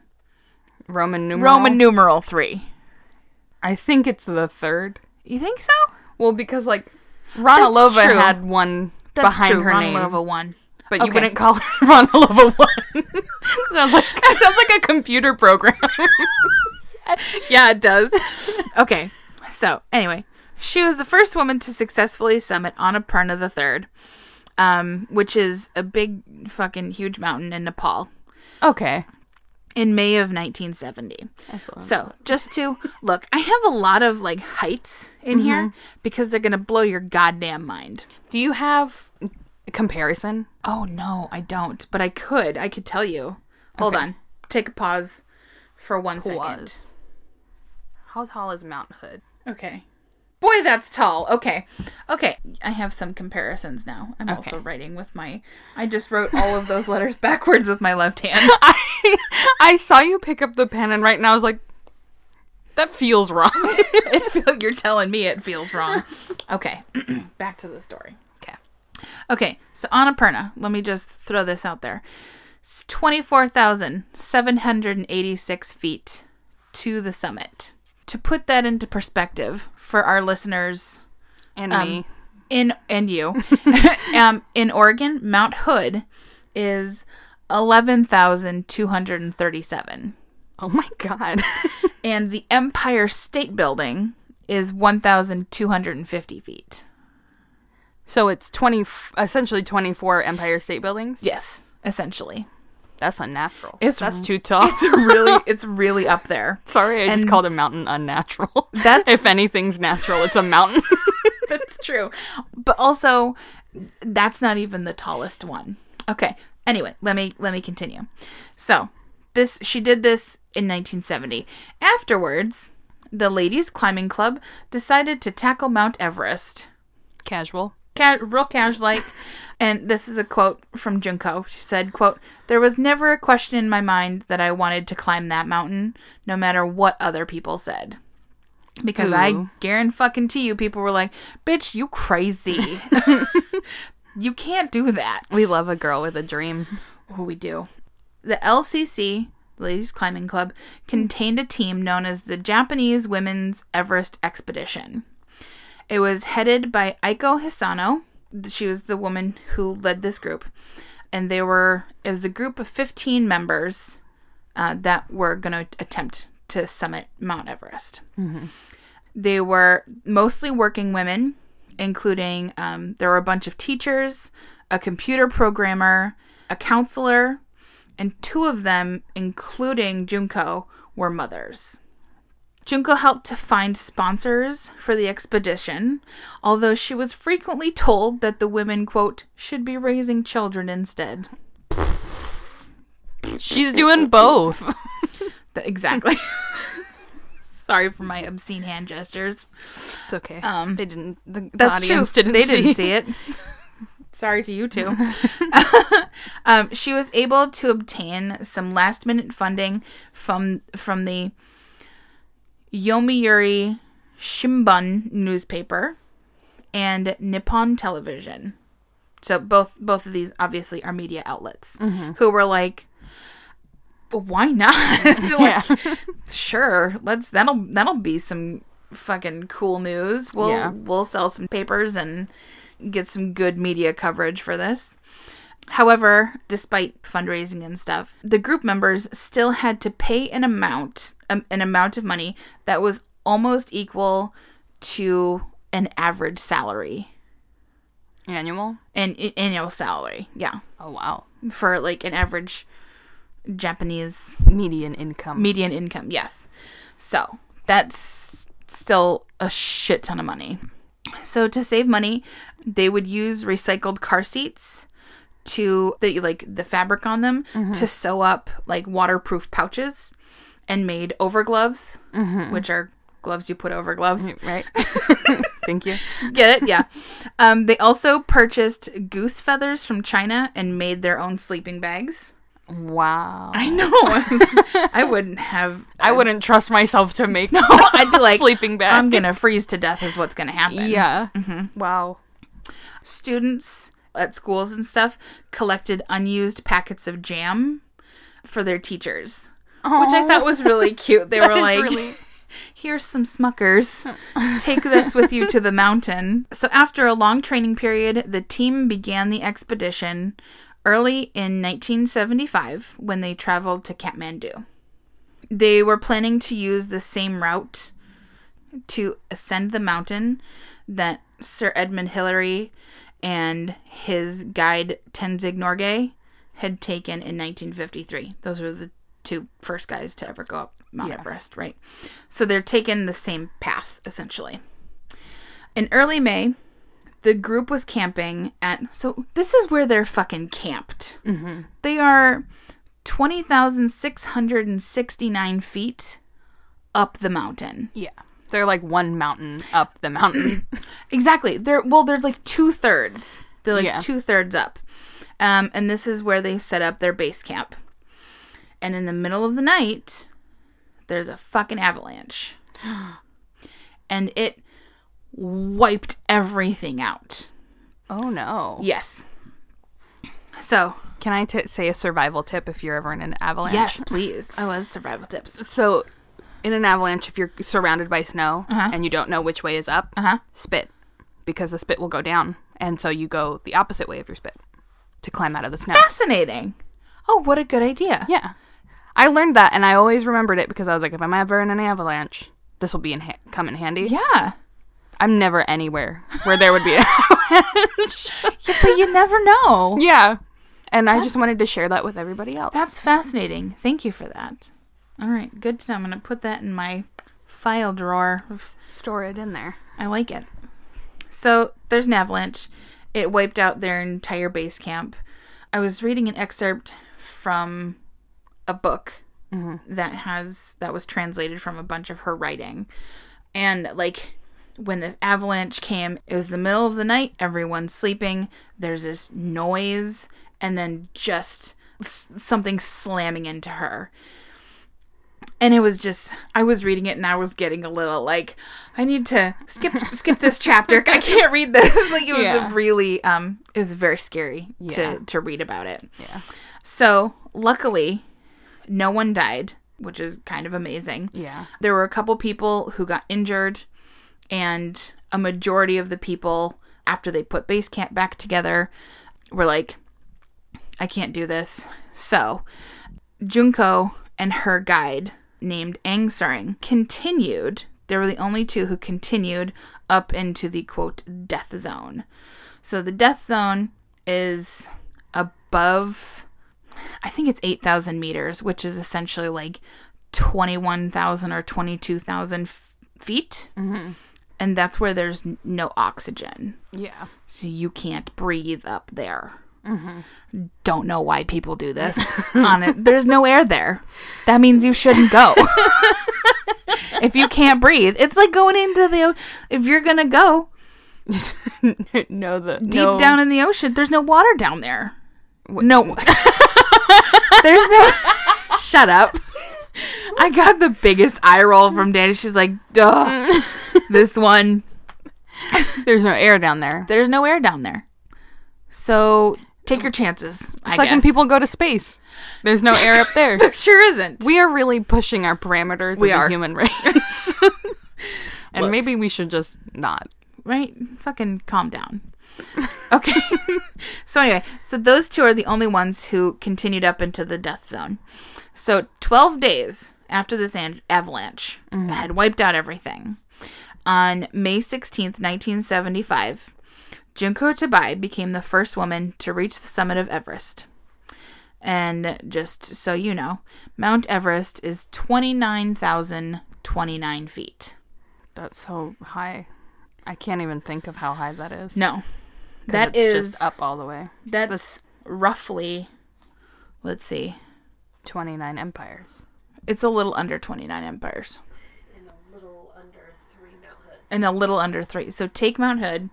Roman numeral. Roman numeral three. I think it's the third. You think so? Well, because like Ronalova had one That's behind true. her Ronalova name, one. But you Okay. wouldn't call her Ronalova one. sounds like it sounds like a computer program. Yeah, it does. okay. So anyway, she was the first woman to successfully summit Annapurna the third, um, which is a big fucking huge mountain in Nepal. okay. in May of 1970. So, just to look, I have a lot of like heights in here because they're going to blow your goddamn mind. Do you have comparison? Oh no, I don't, but I could. I could tell you. Hold Okay. on. Take a pause for one second. Was. How tall is Mount Hood? Okay. Boy, that's tall. Okay. Okay. I have some comparisons now. I'm also writing with my. I just wrote all of those letters backwards with my left hand. I I saw you pick up the pen and right now I was like, that feels wrong. it feel, you're telling me it feels wrong. Okay. Back to the story. Okay. So Annapurna, let me just throw this out there. It's 24,786 feet to the summit. To put that into perspective for our listeners And Um, me. in and you, um, in Oregon, Mount Hood is 11,237. Oh my god. And the Empire State Building is 1,250 feet. So it's twenty, essentially twenty four Empire State Buildings. Yes, essentially. That's unnatural. It's That's too tall. It's really, it's really up there. Sorry, I just called a mountain unnatural. That's- if anything's natural, it's a mountain. That's true. But also that's not even the tallest one. Okay. Anyway, let me let me continue. So, this she did this in 1970. Afterwards, the Ladies Climbing Club decided to tackle Mount Everest. Casual. Ca- real cash like and this is a quote from Junko. She said, quote, "There was never a question in my mind that I wanted to climb that mountain, no matter what other people said." Because I Ooh. guarantee you, people were like, "Bitch, you crazy! you can't do that." We love a girl with a dream. Oh, we do. The LCC, Ladies Climbing Club, contained a team known as the Japanese Women's Everest Expedition. It was headed by Aiko Hisano. She was the woman who led this group. And they were, it was a group of 15 members uh, that were going to attempt to summit Mount Everest. They were mostly working women, including um, there were a bunch of teachers, a computer programmer, a counselor, and two of them, including Junko, were mothers. Junko helped to find sponsors for the expedition, although she was frequently told that the women, quote, should be raising children instead. She's doing both. Exactly. Sorry for my obscene hand gestures. It's okay. Um, they didn't. The, the That's audience true. didn't. they see. didn't see it. Sorry to you too. um, she was able to obtain some last minute funding from from the Yomiuri Shimbun newspaper and Nippon Television. So both both of these obviously are media outlets mm-hmm. who were like, "Why not? like, Sure, let's that'll that'll be some fucking cool news. We'll Yeah. we'll sell some papers and get some good media coverage for this." However, despite fundraising and stuff, the group members still had to pay an amount um, an amount of money that was almost equal to an average salary, Annual. an i- annual salary. Yeah, Oh wow. for like an average Japanese Median income. median income. Yes, so that's still a shit ton of money. So to save money, they would use recycled car seats to the like the fabric on them to sew up like waterproof pouches and made over gloves, which are gloves you put over gloves. right. Thank you. Get it? Yeah. Um, they also purchased goose feathers from China and made their own sleeping bags. Wow. I know. I wouldn't have. I wouldn't trust myself to make. No, I'd be like, sleeping bag. I'm gonna freeze to death. Is what's gonna happen. yeah. Mm-hmm. Wow. Students at schools and stuff collected unused packets of jam for their teachers, which I thought was really cute. They were like. really- Here's some Smuckers. Take this with you to the mountain. So, after a long training period, the team began the expedition early in 1975 when they traveled to Kathmandu. They were planning to use the same route to ascend the mountain that Sir Edmund Hillary and his guide Tenzing Norgay had taken in 1953. Those were the two first guys to ever go up Mount Yeah. Everest, right? So they're taking the same path essentially. In early May, the group was camping at so this is where they're fucking camped. They are 20,669 feet up the mountain. Yeah. They're like one mountain up the mountain. Exactly. They're well, they're like two thirds. They're like Yeah. two thirds up. Um, and this is where they set up their base camp. And in the middle of the night, there's a fucking avalanche. and it wiped everything out. oh no. Yes. So, Can I t- say a survival tip if you're ever in an avalanche? yes, please. I love survival tips. So, in an avalanche, if you're surrounded by snow Uh-huh. and you don't know which way is up, Uh-huh. spit because the spit will go down, and so you go the opposite way of your spit to climb out of the snow. Fascinating. Oh, what a good idea. Yeah, I learned that, and I always remembered it because I was like, if I'm ever in an avalanche, this will be in ha- come in handy. Yeah. I'm never anywhere where there would be. An avalanche. Yeah, but you never know. yeah, and I just wanted to share that with everybody else. That's fascinating. Thank you for that. All right, good to know. I'm going to put that in my file drawer. Store it in there. I like it. So there's an avalanche. It wiped out their entire base camp. I was reading an excerpt from a book that has that was translated from a bunch of her writing, and like when this avalanche came, it was the middle of the night. Everyone's sleeping. There's this noise, and then just s- something slamming into her and it was just I was reading it and I was getting a little like I need to skip skip this chapter. I can't read this. Like it was Yeah. really um it was very scary Yeah. to to read about it. Yeah. So, luckily no one died, which is kind of amazing. Yeah. There were a couple people who got injured and a majority of the people after they put base camp back together were like I can't do this. So, Junko and her guide named Ang Tsering continued. They were the only two who continued up into the quote death zone. So the death zone is above, I think it's 8,000 meters, which is essentially like 21,000 or 22,000 f- feet. Mm-hmm. And that's where there's no oxygen. Yeah. So you can't breathe up there. Don't know why people do this. on it, there's no air there. That means you shouldn't go. if you can't breathe, it's like going into the. If you're gonna go no, the deep down in the ocean, there's no water down there. No, there's no. Shut up. I got the biggest eye roll from Danny. She's like, "Duh, this one." There's no air down there. There's no air down there. So take your chances. I It's like when people go to space. There's no air up there. There sure isn't. We are really pushing our parameters We as are. a human race. and Look. maybe we should just not. right? Fucking calm down. Okay. so anyway, so those two are the only ones who continued up into the death zone. So 12 days after this an- avalanche mm-hmm. had wiped out everything. On May 16th, 1975, Junko Tabei became the first woman to reach the summit of Everest. And just so you know, Mount Everest is 29,029 feet. That's so high. I can't even think of how high that is. No. 'Cause That it's is just up all the way. That's roughly, let's see, 29 empires. it's a little under 29 empires and a little under three Mount Hoods. and a little under three. So take Mount Hood,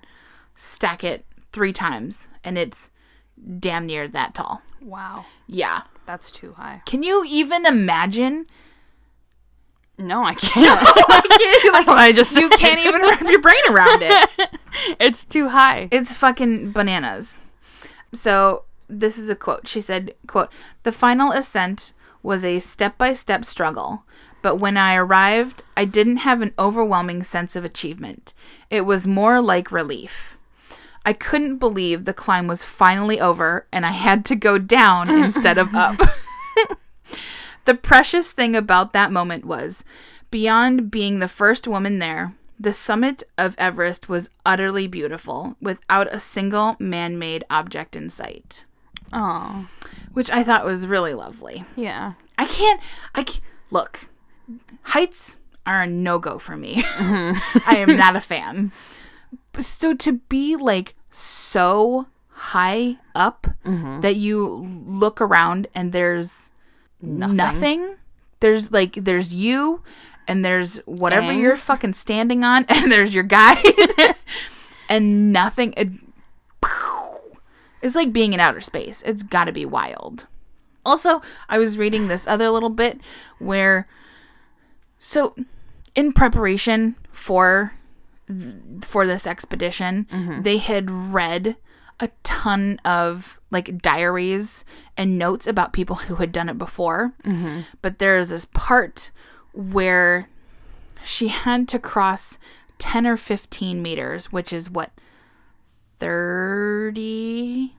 stack it three times, and it's damn near that tall. Wow. Yeah. That's too high. Can you even imagine? No, I can't. I can't, what I just you can't even wrap your brain around it. It's too high. It's fucking bananas. So this is a quote. She said, quote, The final ascent was a step-by-step struggle, but when I arrived, I didn't have an overwhelming sense of achievement. It was more like relief. I couldn't believe the climb was finally over and I had to go down instead of up. The precious thing about that moment was beyond being the first woman there, the summit of Everest was utterly beautiful without a single man made object in sight, Oh, which I thought was really lovely. yeah. I can't, I can't, look, heights are a no go for me. Mm-hmm. I am not a fan. So to be like so high up mm-hmm. that you look around and there's nothing. There's like there's you and there's whatever Dang. you're fucking standing on and there's your guide and nothing. It, it's like being in outer space. It's got to be wild. Also, I was reading this other little bit where so in preparation for for this expedition, mm-hmm. they had read a ton of like diaries and notes about people who had done it before. But there's this part where she had to cross 10 or 15 meters, which is what 30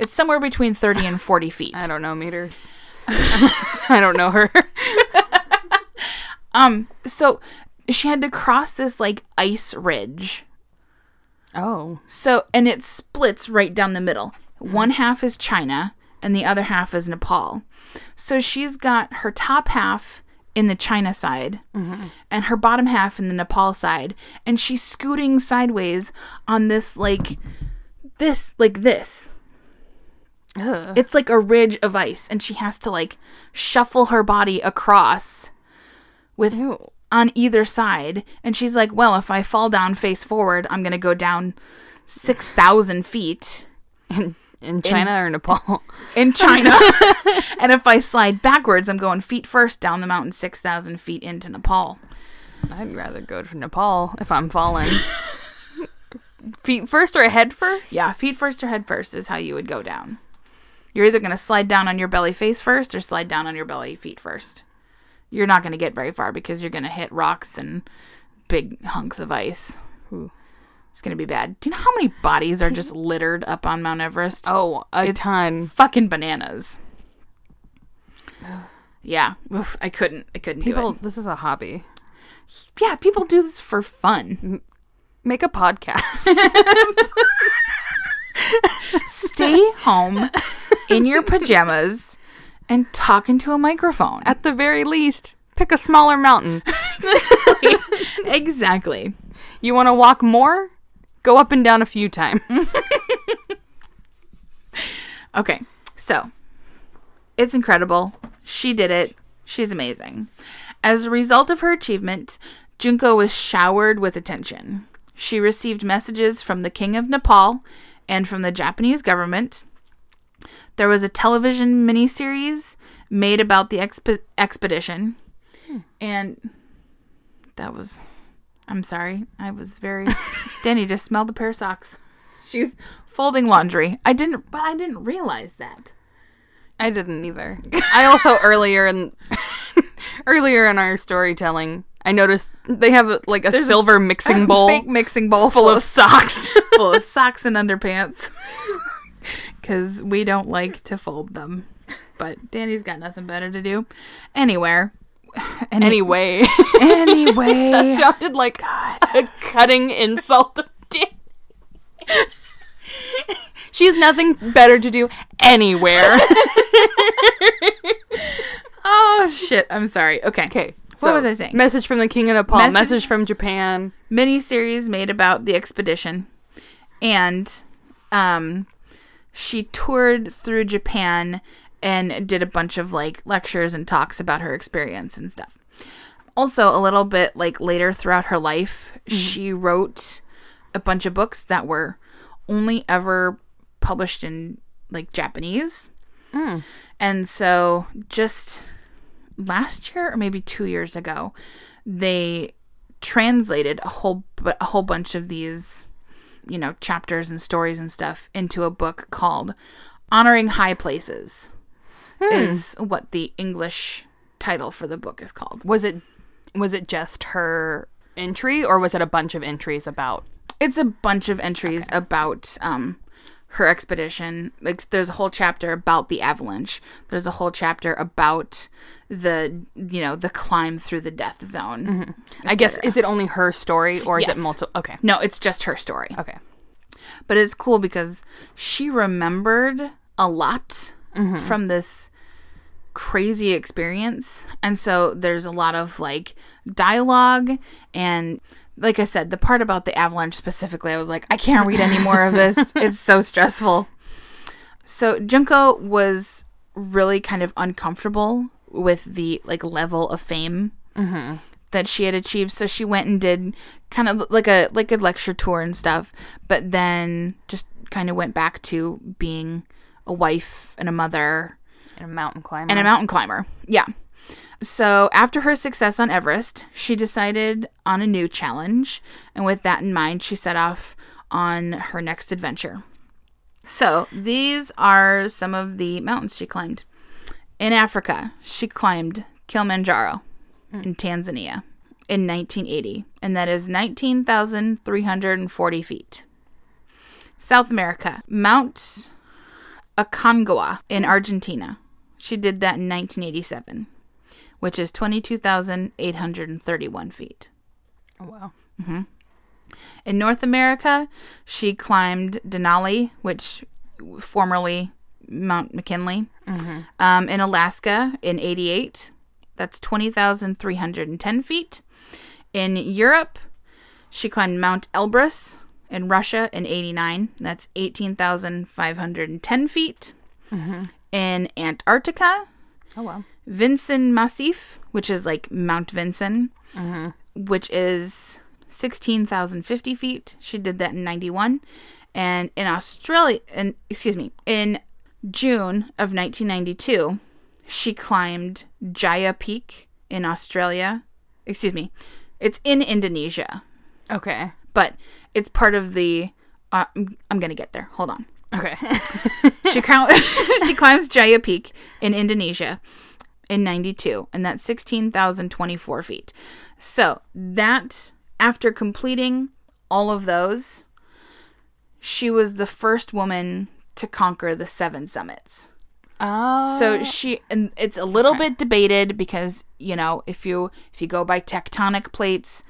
it's somewhere between 30 and 40 feet. I don't know meters. I don't know her. Um so she had to cross this like ice ridge Oh, So, and it splits right down the middle. Mm-hmm. One half is China and the other half is Nepal. So she's got her top half in the China side mm-hmm. and her bottom half in the Nepal side. And she's scooting sideways on this, like, this, like this. Ugh. It's like a ridge of ice. And she has to, like, shuffle her body across with Ew. On either side. And she's like, well, if I fall down face forward, I'm going to go down 6,000 feet in, in China or Nepal. in China. and if I slide backwards, I'm going feet first down the mountain 6,000 feet into Nepal. I'd rather go to Nepal if I'm falling. Feet first or head first? Yeah, feet first or head first is how you would go down. You're either going to slide down on your belly face first or slide down on your belly feet first. You're not going to get very far because you're going to hit rocks and big hunks of ice. Ooh. It's going to be bad. Do you know how many bodies are just littered up on Mount Everest? Oh, a It's ton. fucking bananas. Yeah, Oof, I couldn't. I couldn't People, do this is a hobby. Yeah, people do this for fun. Make a podcast. Stay home in your pajamas and talk into a microphone. At the very least, pick a smaller mountain. exactly. You want to walk more? Go up and down a few times. Okay, so it's incredible. She did it. She's amazing. As a result of her achievement, Junko was showered with attention. She received messages from the King of Nepal and from the Japanese government. There was a television miniseries made about the exp- expedition. Hmm. And that was. I'm sorry. I was very. Danny just smelled the pair of socks. She's folding laundry. I didn't, but I didn't realize that. I didn't either. I also earlier in earlier in our storytelling, I noticed they have like a silver mixing bowl Big mixing bowl full of socks. full of socks and underpants. Because we don't like to fold them. But Danny's got nothing better to do. Anywhere. Any- anyway, anyway. that sounded like a cutting insult. to Dan- she has nothing better to do anywhere. oh, shit. I'm sorry. Okay. Okay. What was I saying? Message from the King of Nepal. Message- Message, from Japan. Mini series made about the expedition. And um, she toured through Japan and did a bunch of like lectures and talks about her experience and stuff. Also, a little bit like later throughout her life, mm-hmm. she wrote a bunch of books that were only ever published in like Japanese. Mm. And so just last year or maybe 2 years ago, they translated a whole a whole bunch of these you know chapters and stories and stuff into a book called Honoring High Places. Is what the English title for the book is called. Was it was it just her entry or was it a bunch of entries about It's a bunch of entries about um her expedition. Like there's a whole chapter about the avalanche. There's a whole chapter about the you know the climb through the death zone. Mm-hmm. I guess is it only her story or is it multiple Okay. No, it's just her story. Okay. But it's cool because she remembered a lot mm-hmm. from this crazy experience. And so there's a lot of like dialogue and like I said, the part about the avalanche specifically, I was like, I can't read any more of this. it's so stressful. So Junko was really kind of uncomfortable with the like level of fame mm-hmm. that she had achieved. So she went and did kind of like a like a lecture tour and stuff, but then just kind of went back to being a wife and a mother And a mountain climber. and a mountain climber. Yeah. So after her success on Everest, she decided on a new challenge, and with that in mind, she set off on her next adventure. So these are some of the mountains she climbed. In Africa, she climbed Kilimanjaro in hmm. Tanzania in 1980, and that is 19,340 feet. South America, Mount Aconcagua in Argentina. She did that in 1987, which is 22,831 feet. oh, wow. Mm-hmm. In North America, she climbed Denali, which formerly Mount McKinley. Mm-hmm. Um, in Alaska in 88, that's 20,310 feet. In Europe, she climbed Mount Elbrus in Russia in 89, that's 18,510 feet. Mm-hmm. In Antarctica, Oh wow. Vinson Massif, which is like Mount Vinson, which is 16,050 feet. She did that in 91. And in Australia, and excuse me, in June of 1992, she climbed Jaya Peak in Australia. Excuse me, it's in Indonesia, Okay. but it's part of the. Uh, I'm gonna get there. Hold on. Okay. She count, she climbs Jaya Peak in Indonesia in 92 and that's 16,024 feet. So, that after completing all of those, she was the first woman to conquer the seven summits. oh. So she and it's a little bit debated because, you know, if you if you go by tectonic plates,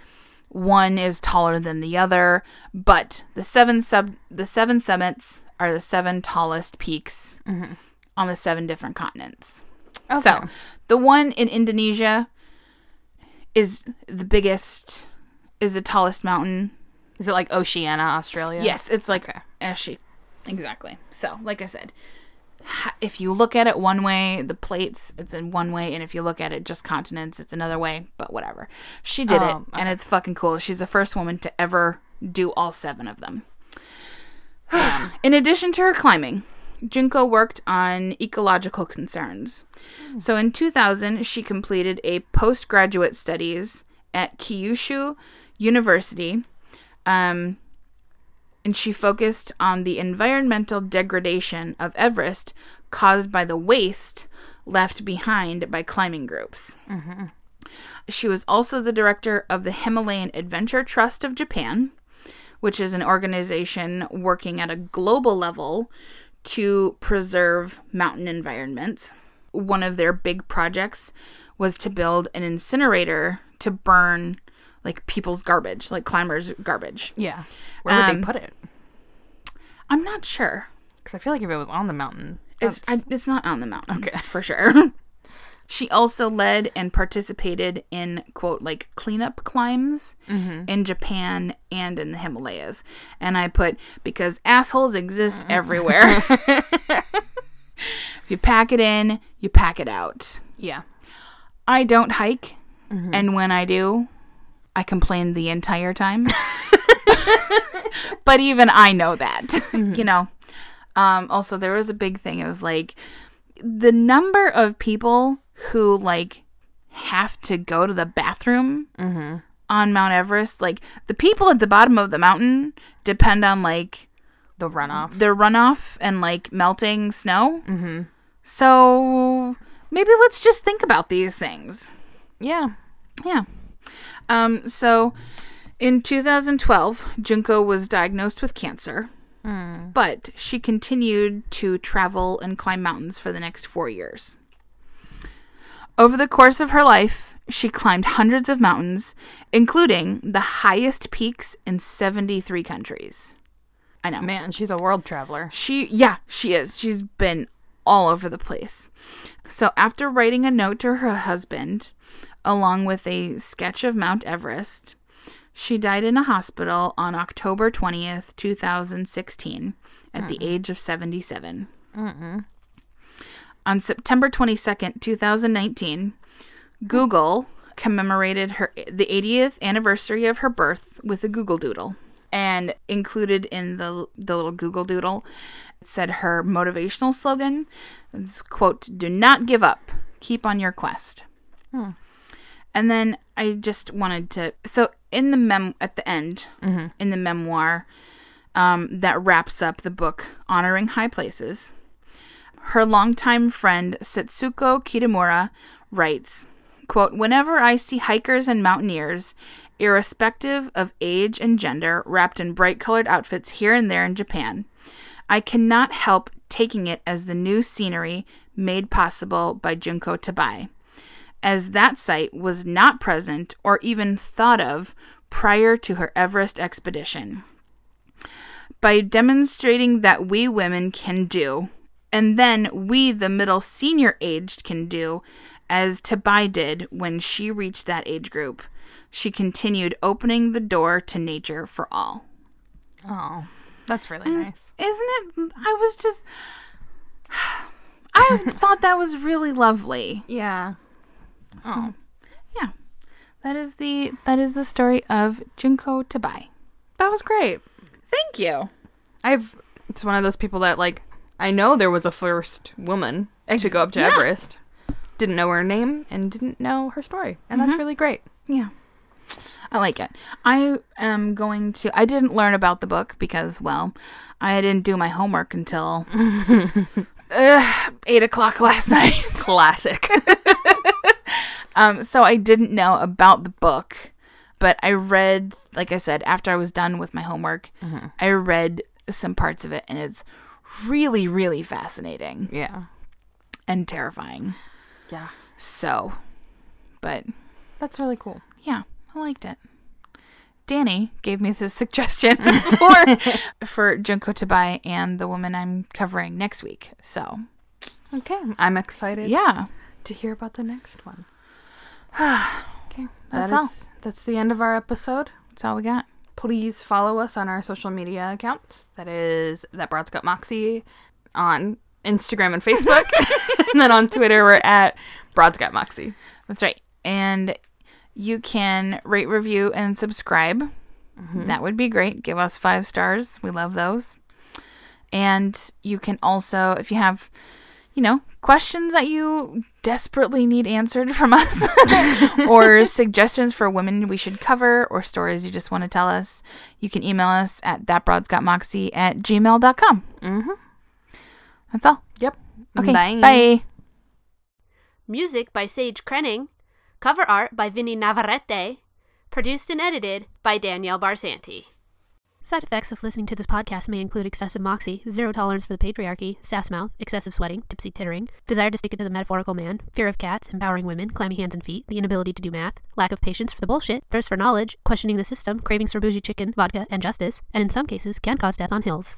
one is taller than the other, but the seven sub the seven summits are the seven tallest peaks mm-hmm. on the seven different continents. So, the one in Indonesia is the biggest is the tallest mountain is it like Oceania, Australia? Yes, it's like Okay. Exactly. So, like I said, if you look at it one way, the plates, it's in one way, and if you look at it just continents, it's another way, but whatever. She did it, Oh, and it's fucking cool. She's the first woman to ever do all seven of them. in addition to her climbing, Junko worked on ecological concerns. So in 2000, she completed a postgraduate studies at Kyushu University. Um, and she focused on the environmental degradation of Everest caused by the waste left behind by climbing groups. She was also the director of the Himalayan Adventure Trust of Japan, which is an organization working at a global level to preserve mountain environments. One of their big projects was to build an incinerator to burn like people's garbage, like climbers' garbage. Yeah. Where would Um, they put it? I'm not sure. Because I feel like if it was on the mountain, It's I, it's not on the mountain. Okay. for sure. she also led and participated in quote like cleanup climbs mm-hmm. in Japan and in the Himalayas. And I put because assholes exist mm. everywhere. if you pack it in, you pack it out. yeah. I don't hike, mm-hmm. and when I do, I complain the entire time. but even I know that, mm-hmm. you know. Um, also, there was a big thing. It was like the number of people who like have to go to the bathroom on Mount Everest. Like the people at the bottom of the mountain depend on like The runoff. the runoff and like melting snow. Mm-hmm. So maybe let's just think about these things. Yeah. Yeah. Um, so in 2012, Junko was diagnosed with cancer, but she continued to travel and climb mountains for the next four years. Over the course of her life, she climbed hundreds of mountains, including the highest peaks in 73 countries. I know. Man, she's a world traveler. She, yeah, she is. She's been all over the place. So, after writing a note to her husband, along with a sketch of Mount Everest, she died in a hospital on October 20th, 2016, at the mm-hmm. age of 77. Mm-hmm. On September 22nd, 2019, Google commemorated her the 80th anniversary of her birth with a Google Doodle. And included in the the little Google Doodle it said her motivational slogan is quote, "Do not give up. Keep on your quest." And then I just wanted to so in the mem at the end in the memoir um, that wraps up the book honoring high places her longtime friend Setsuko Kitamura writes, quote, Whenever I see hikers and mountaineers, irrespective of age and gender, wrapped in bright colored outfits here and there in Japan, I cannot help taking it as the new scenery made possible by Junko Tabei, as that sight was not present or even thought of prior to her Everest expedition. By demonstrating that we women can do, and then we, the middle senior aged, can do, as Tabei did when she reached that age group. She continued opening the door to nature for all. Oh, that's really nice. Isn't it? I was just. I thought that was really lovely. Yeah. Oh, Yeah. That is the that is the story of Junko Tabei. that was great. Thank you. I've. It's one of those people that like. I know there was a first woman Ex- to go up to yeah. Everest. Didn't know her name and didn't know her story, and that's really great. Yeah. I like it. I am going to. I didn't learn about the book because, well, I didn't do my homework until uh, eight o'clock last night. Classic. Um, so I didn't know about the book, but I read, like I said, after I was done with my homework, I read some parts of it, and it's really, really fascinating yeah. and terrifying. Yeah. So, but That's really cool. yeah, I liked it. Danny gave me this suggestion for for Junko Tabei and the woman I'm covering next week. So Okay. I'm excited yeah, to hear about the next one. okay. That's that all. That's the end of our episode. that's all we got. Please follow us on our social media accounts. That is that Broads Got Moxie on Instagram and Facebook. and then on Twitter, we're at Broads Got Moxie. That's right. And you can rate, review, and subscribe. Mm-hmm. That would be great. Give us five stars. We love those. And you can also, if you have, you know, questions that you desperately need answered from us, or suggestions for women we should cover, or stories you just want to tell us, you can email us at thatbroadsgotmoxie at gmail.com. Mm-hmm. That's all. Yep. Okay. Bye. Bye. Music by Sage Krenning. Cover art by Vinny Navarrete. Produced and edited by Danielle Barsanti. Side effects of listening to this podcast may include excessive moxie, zero tolerance for the patriarchy, sass mouth, excessive sweating, tipsy tittering, desire to stick it to the metaphorical man, fear of cats, empowering women, clammy hands and feet, the inability to do math, lack of patience for the bullshit, thirst for knowledge, questioning the system, cravings for bougie chicken, vodka, and justice, and in some cases can cause death on hills.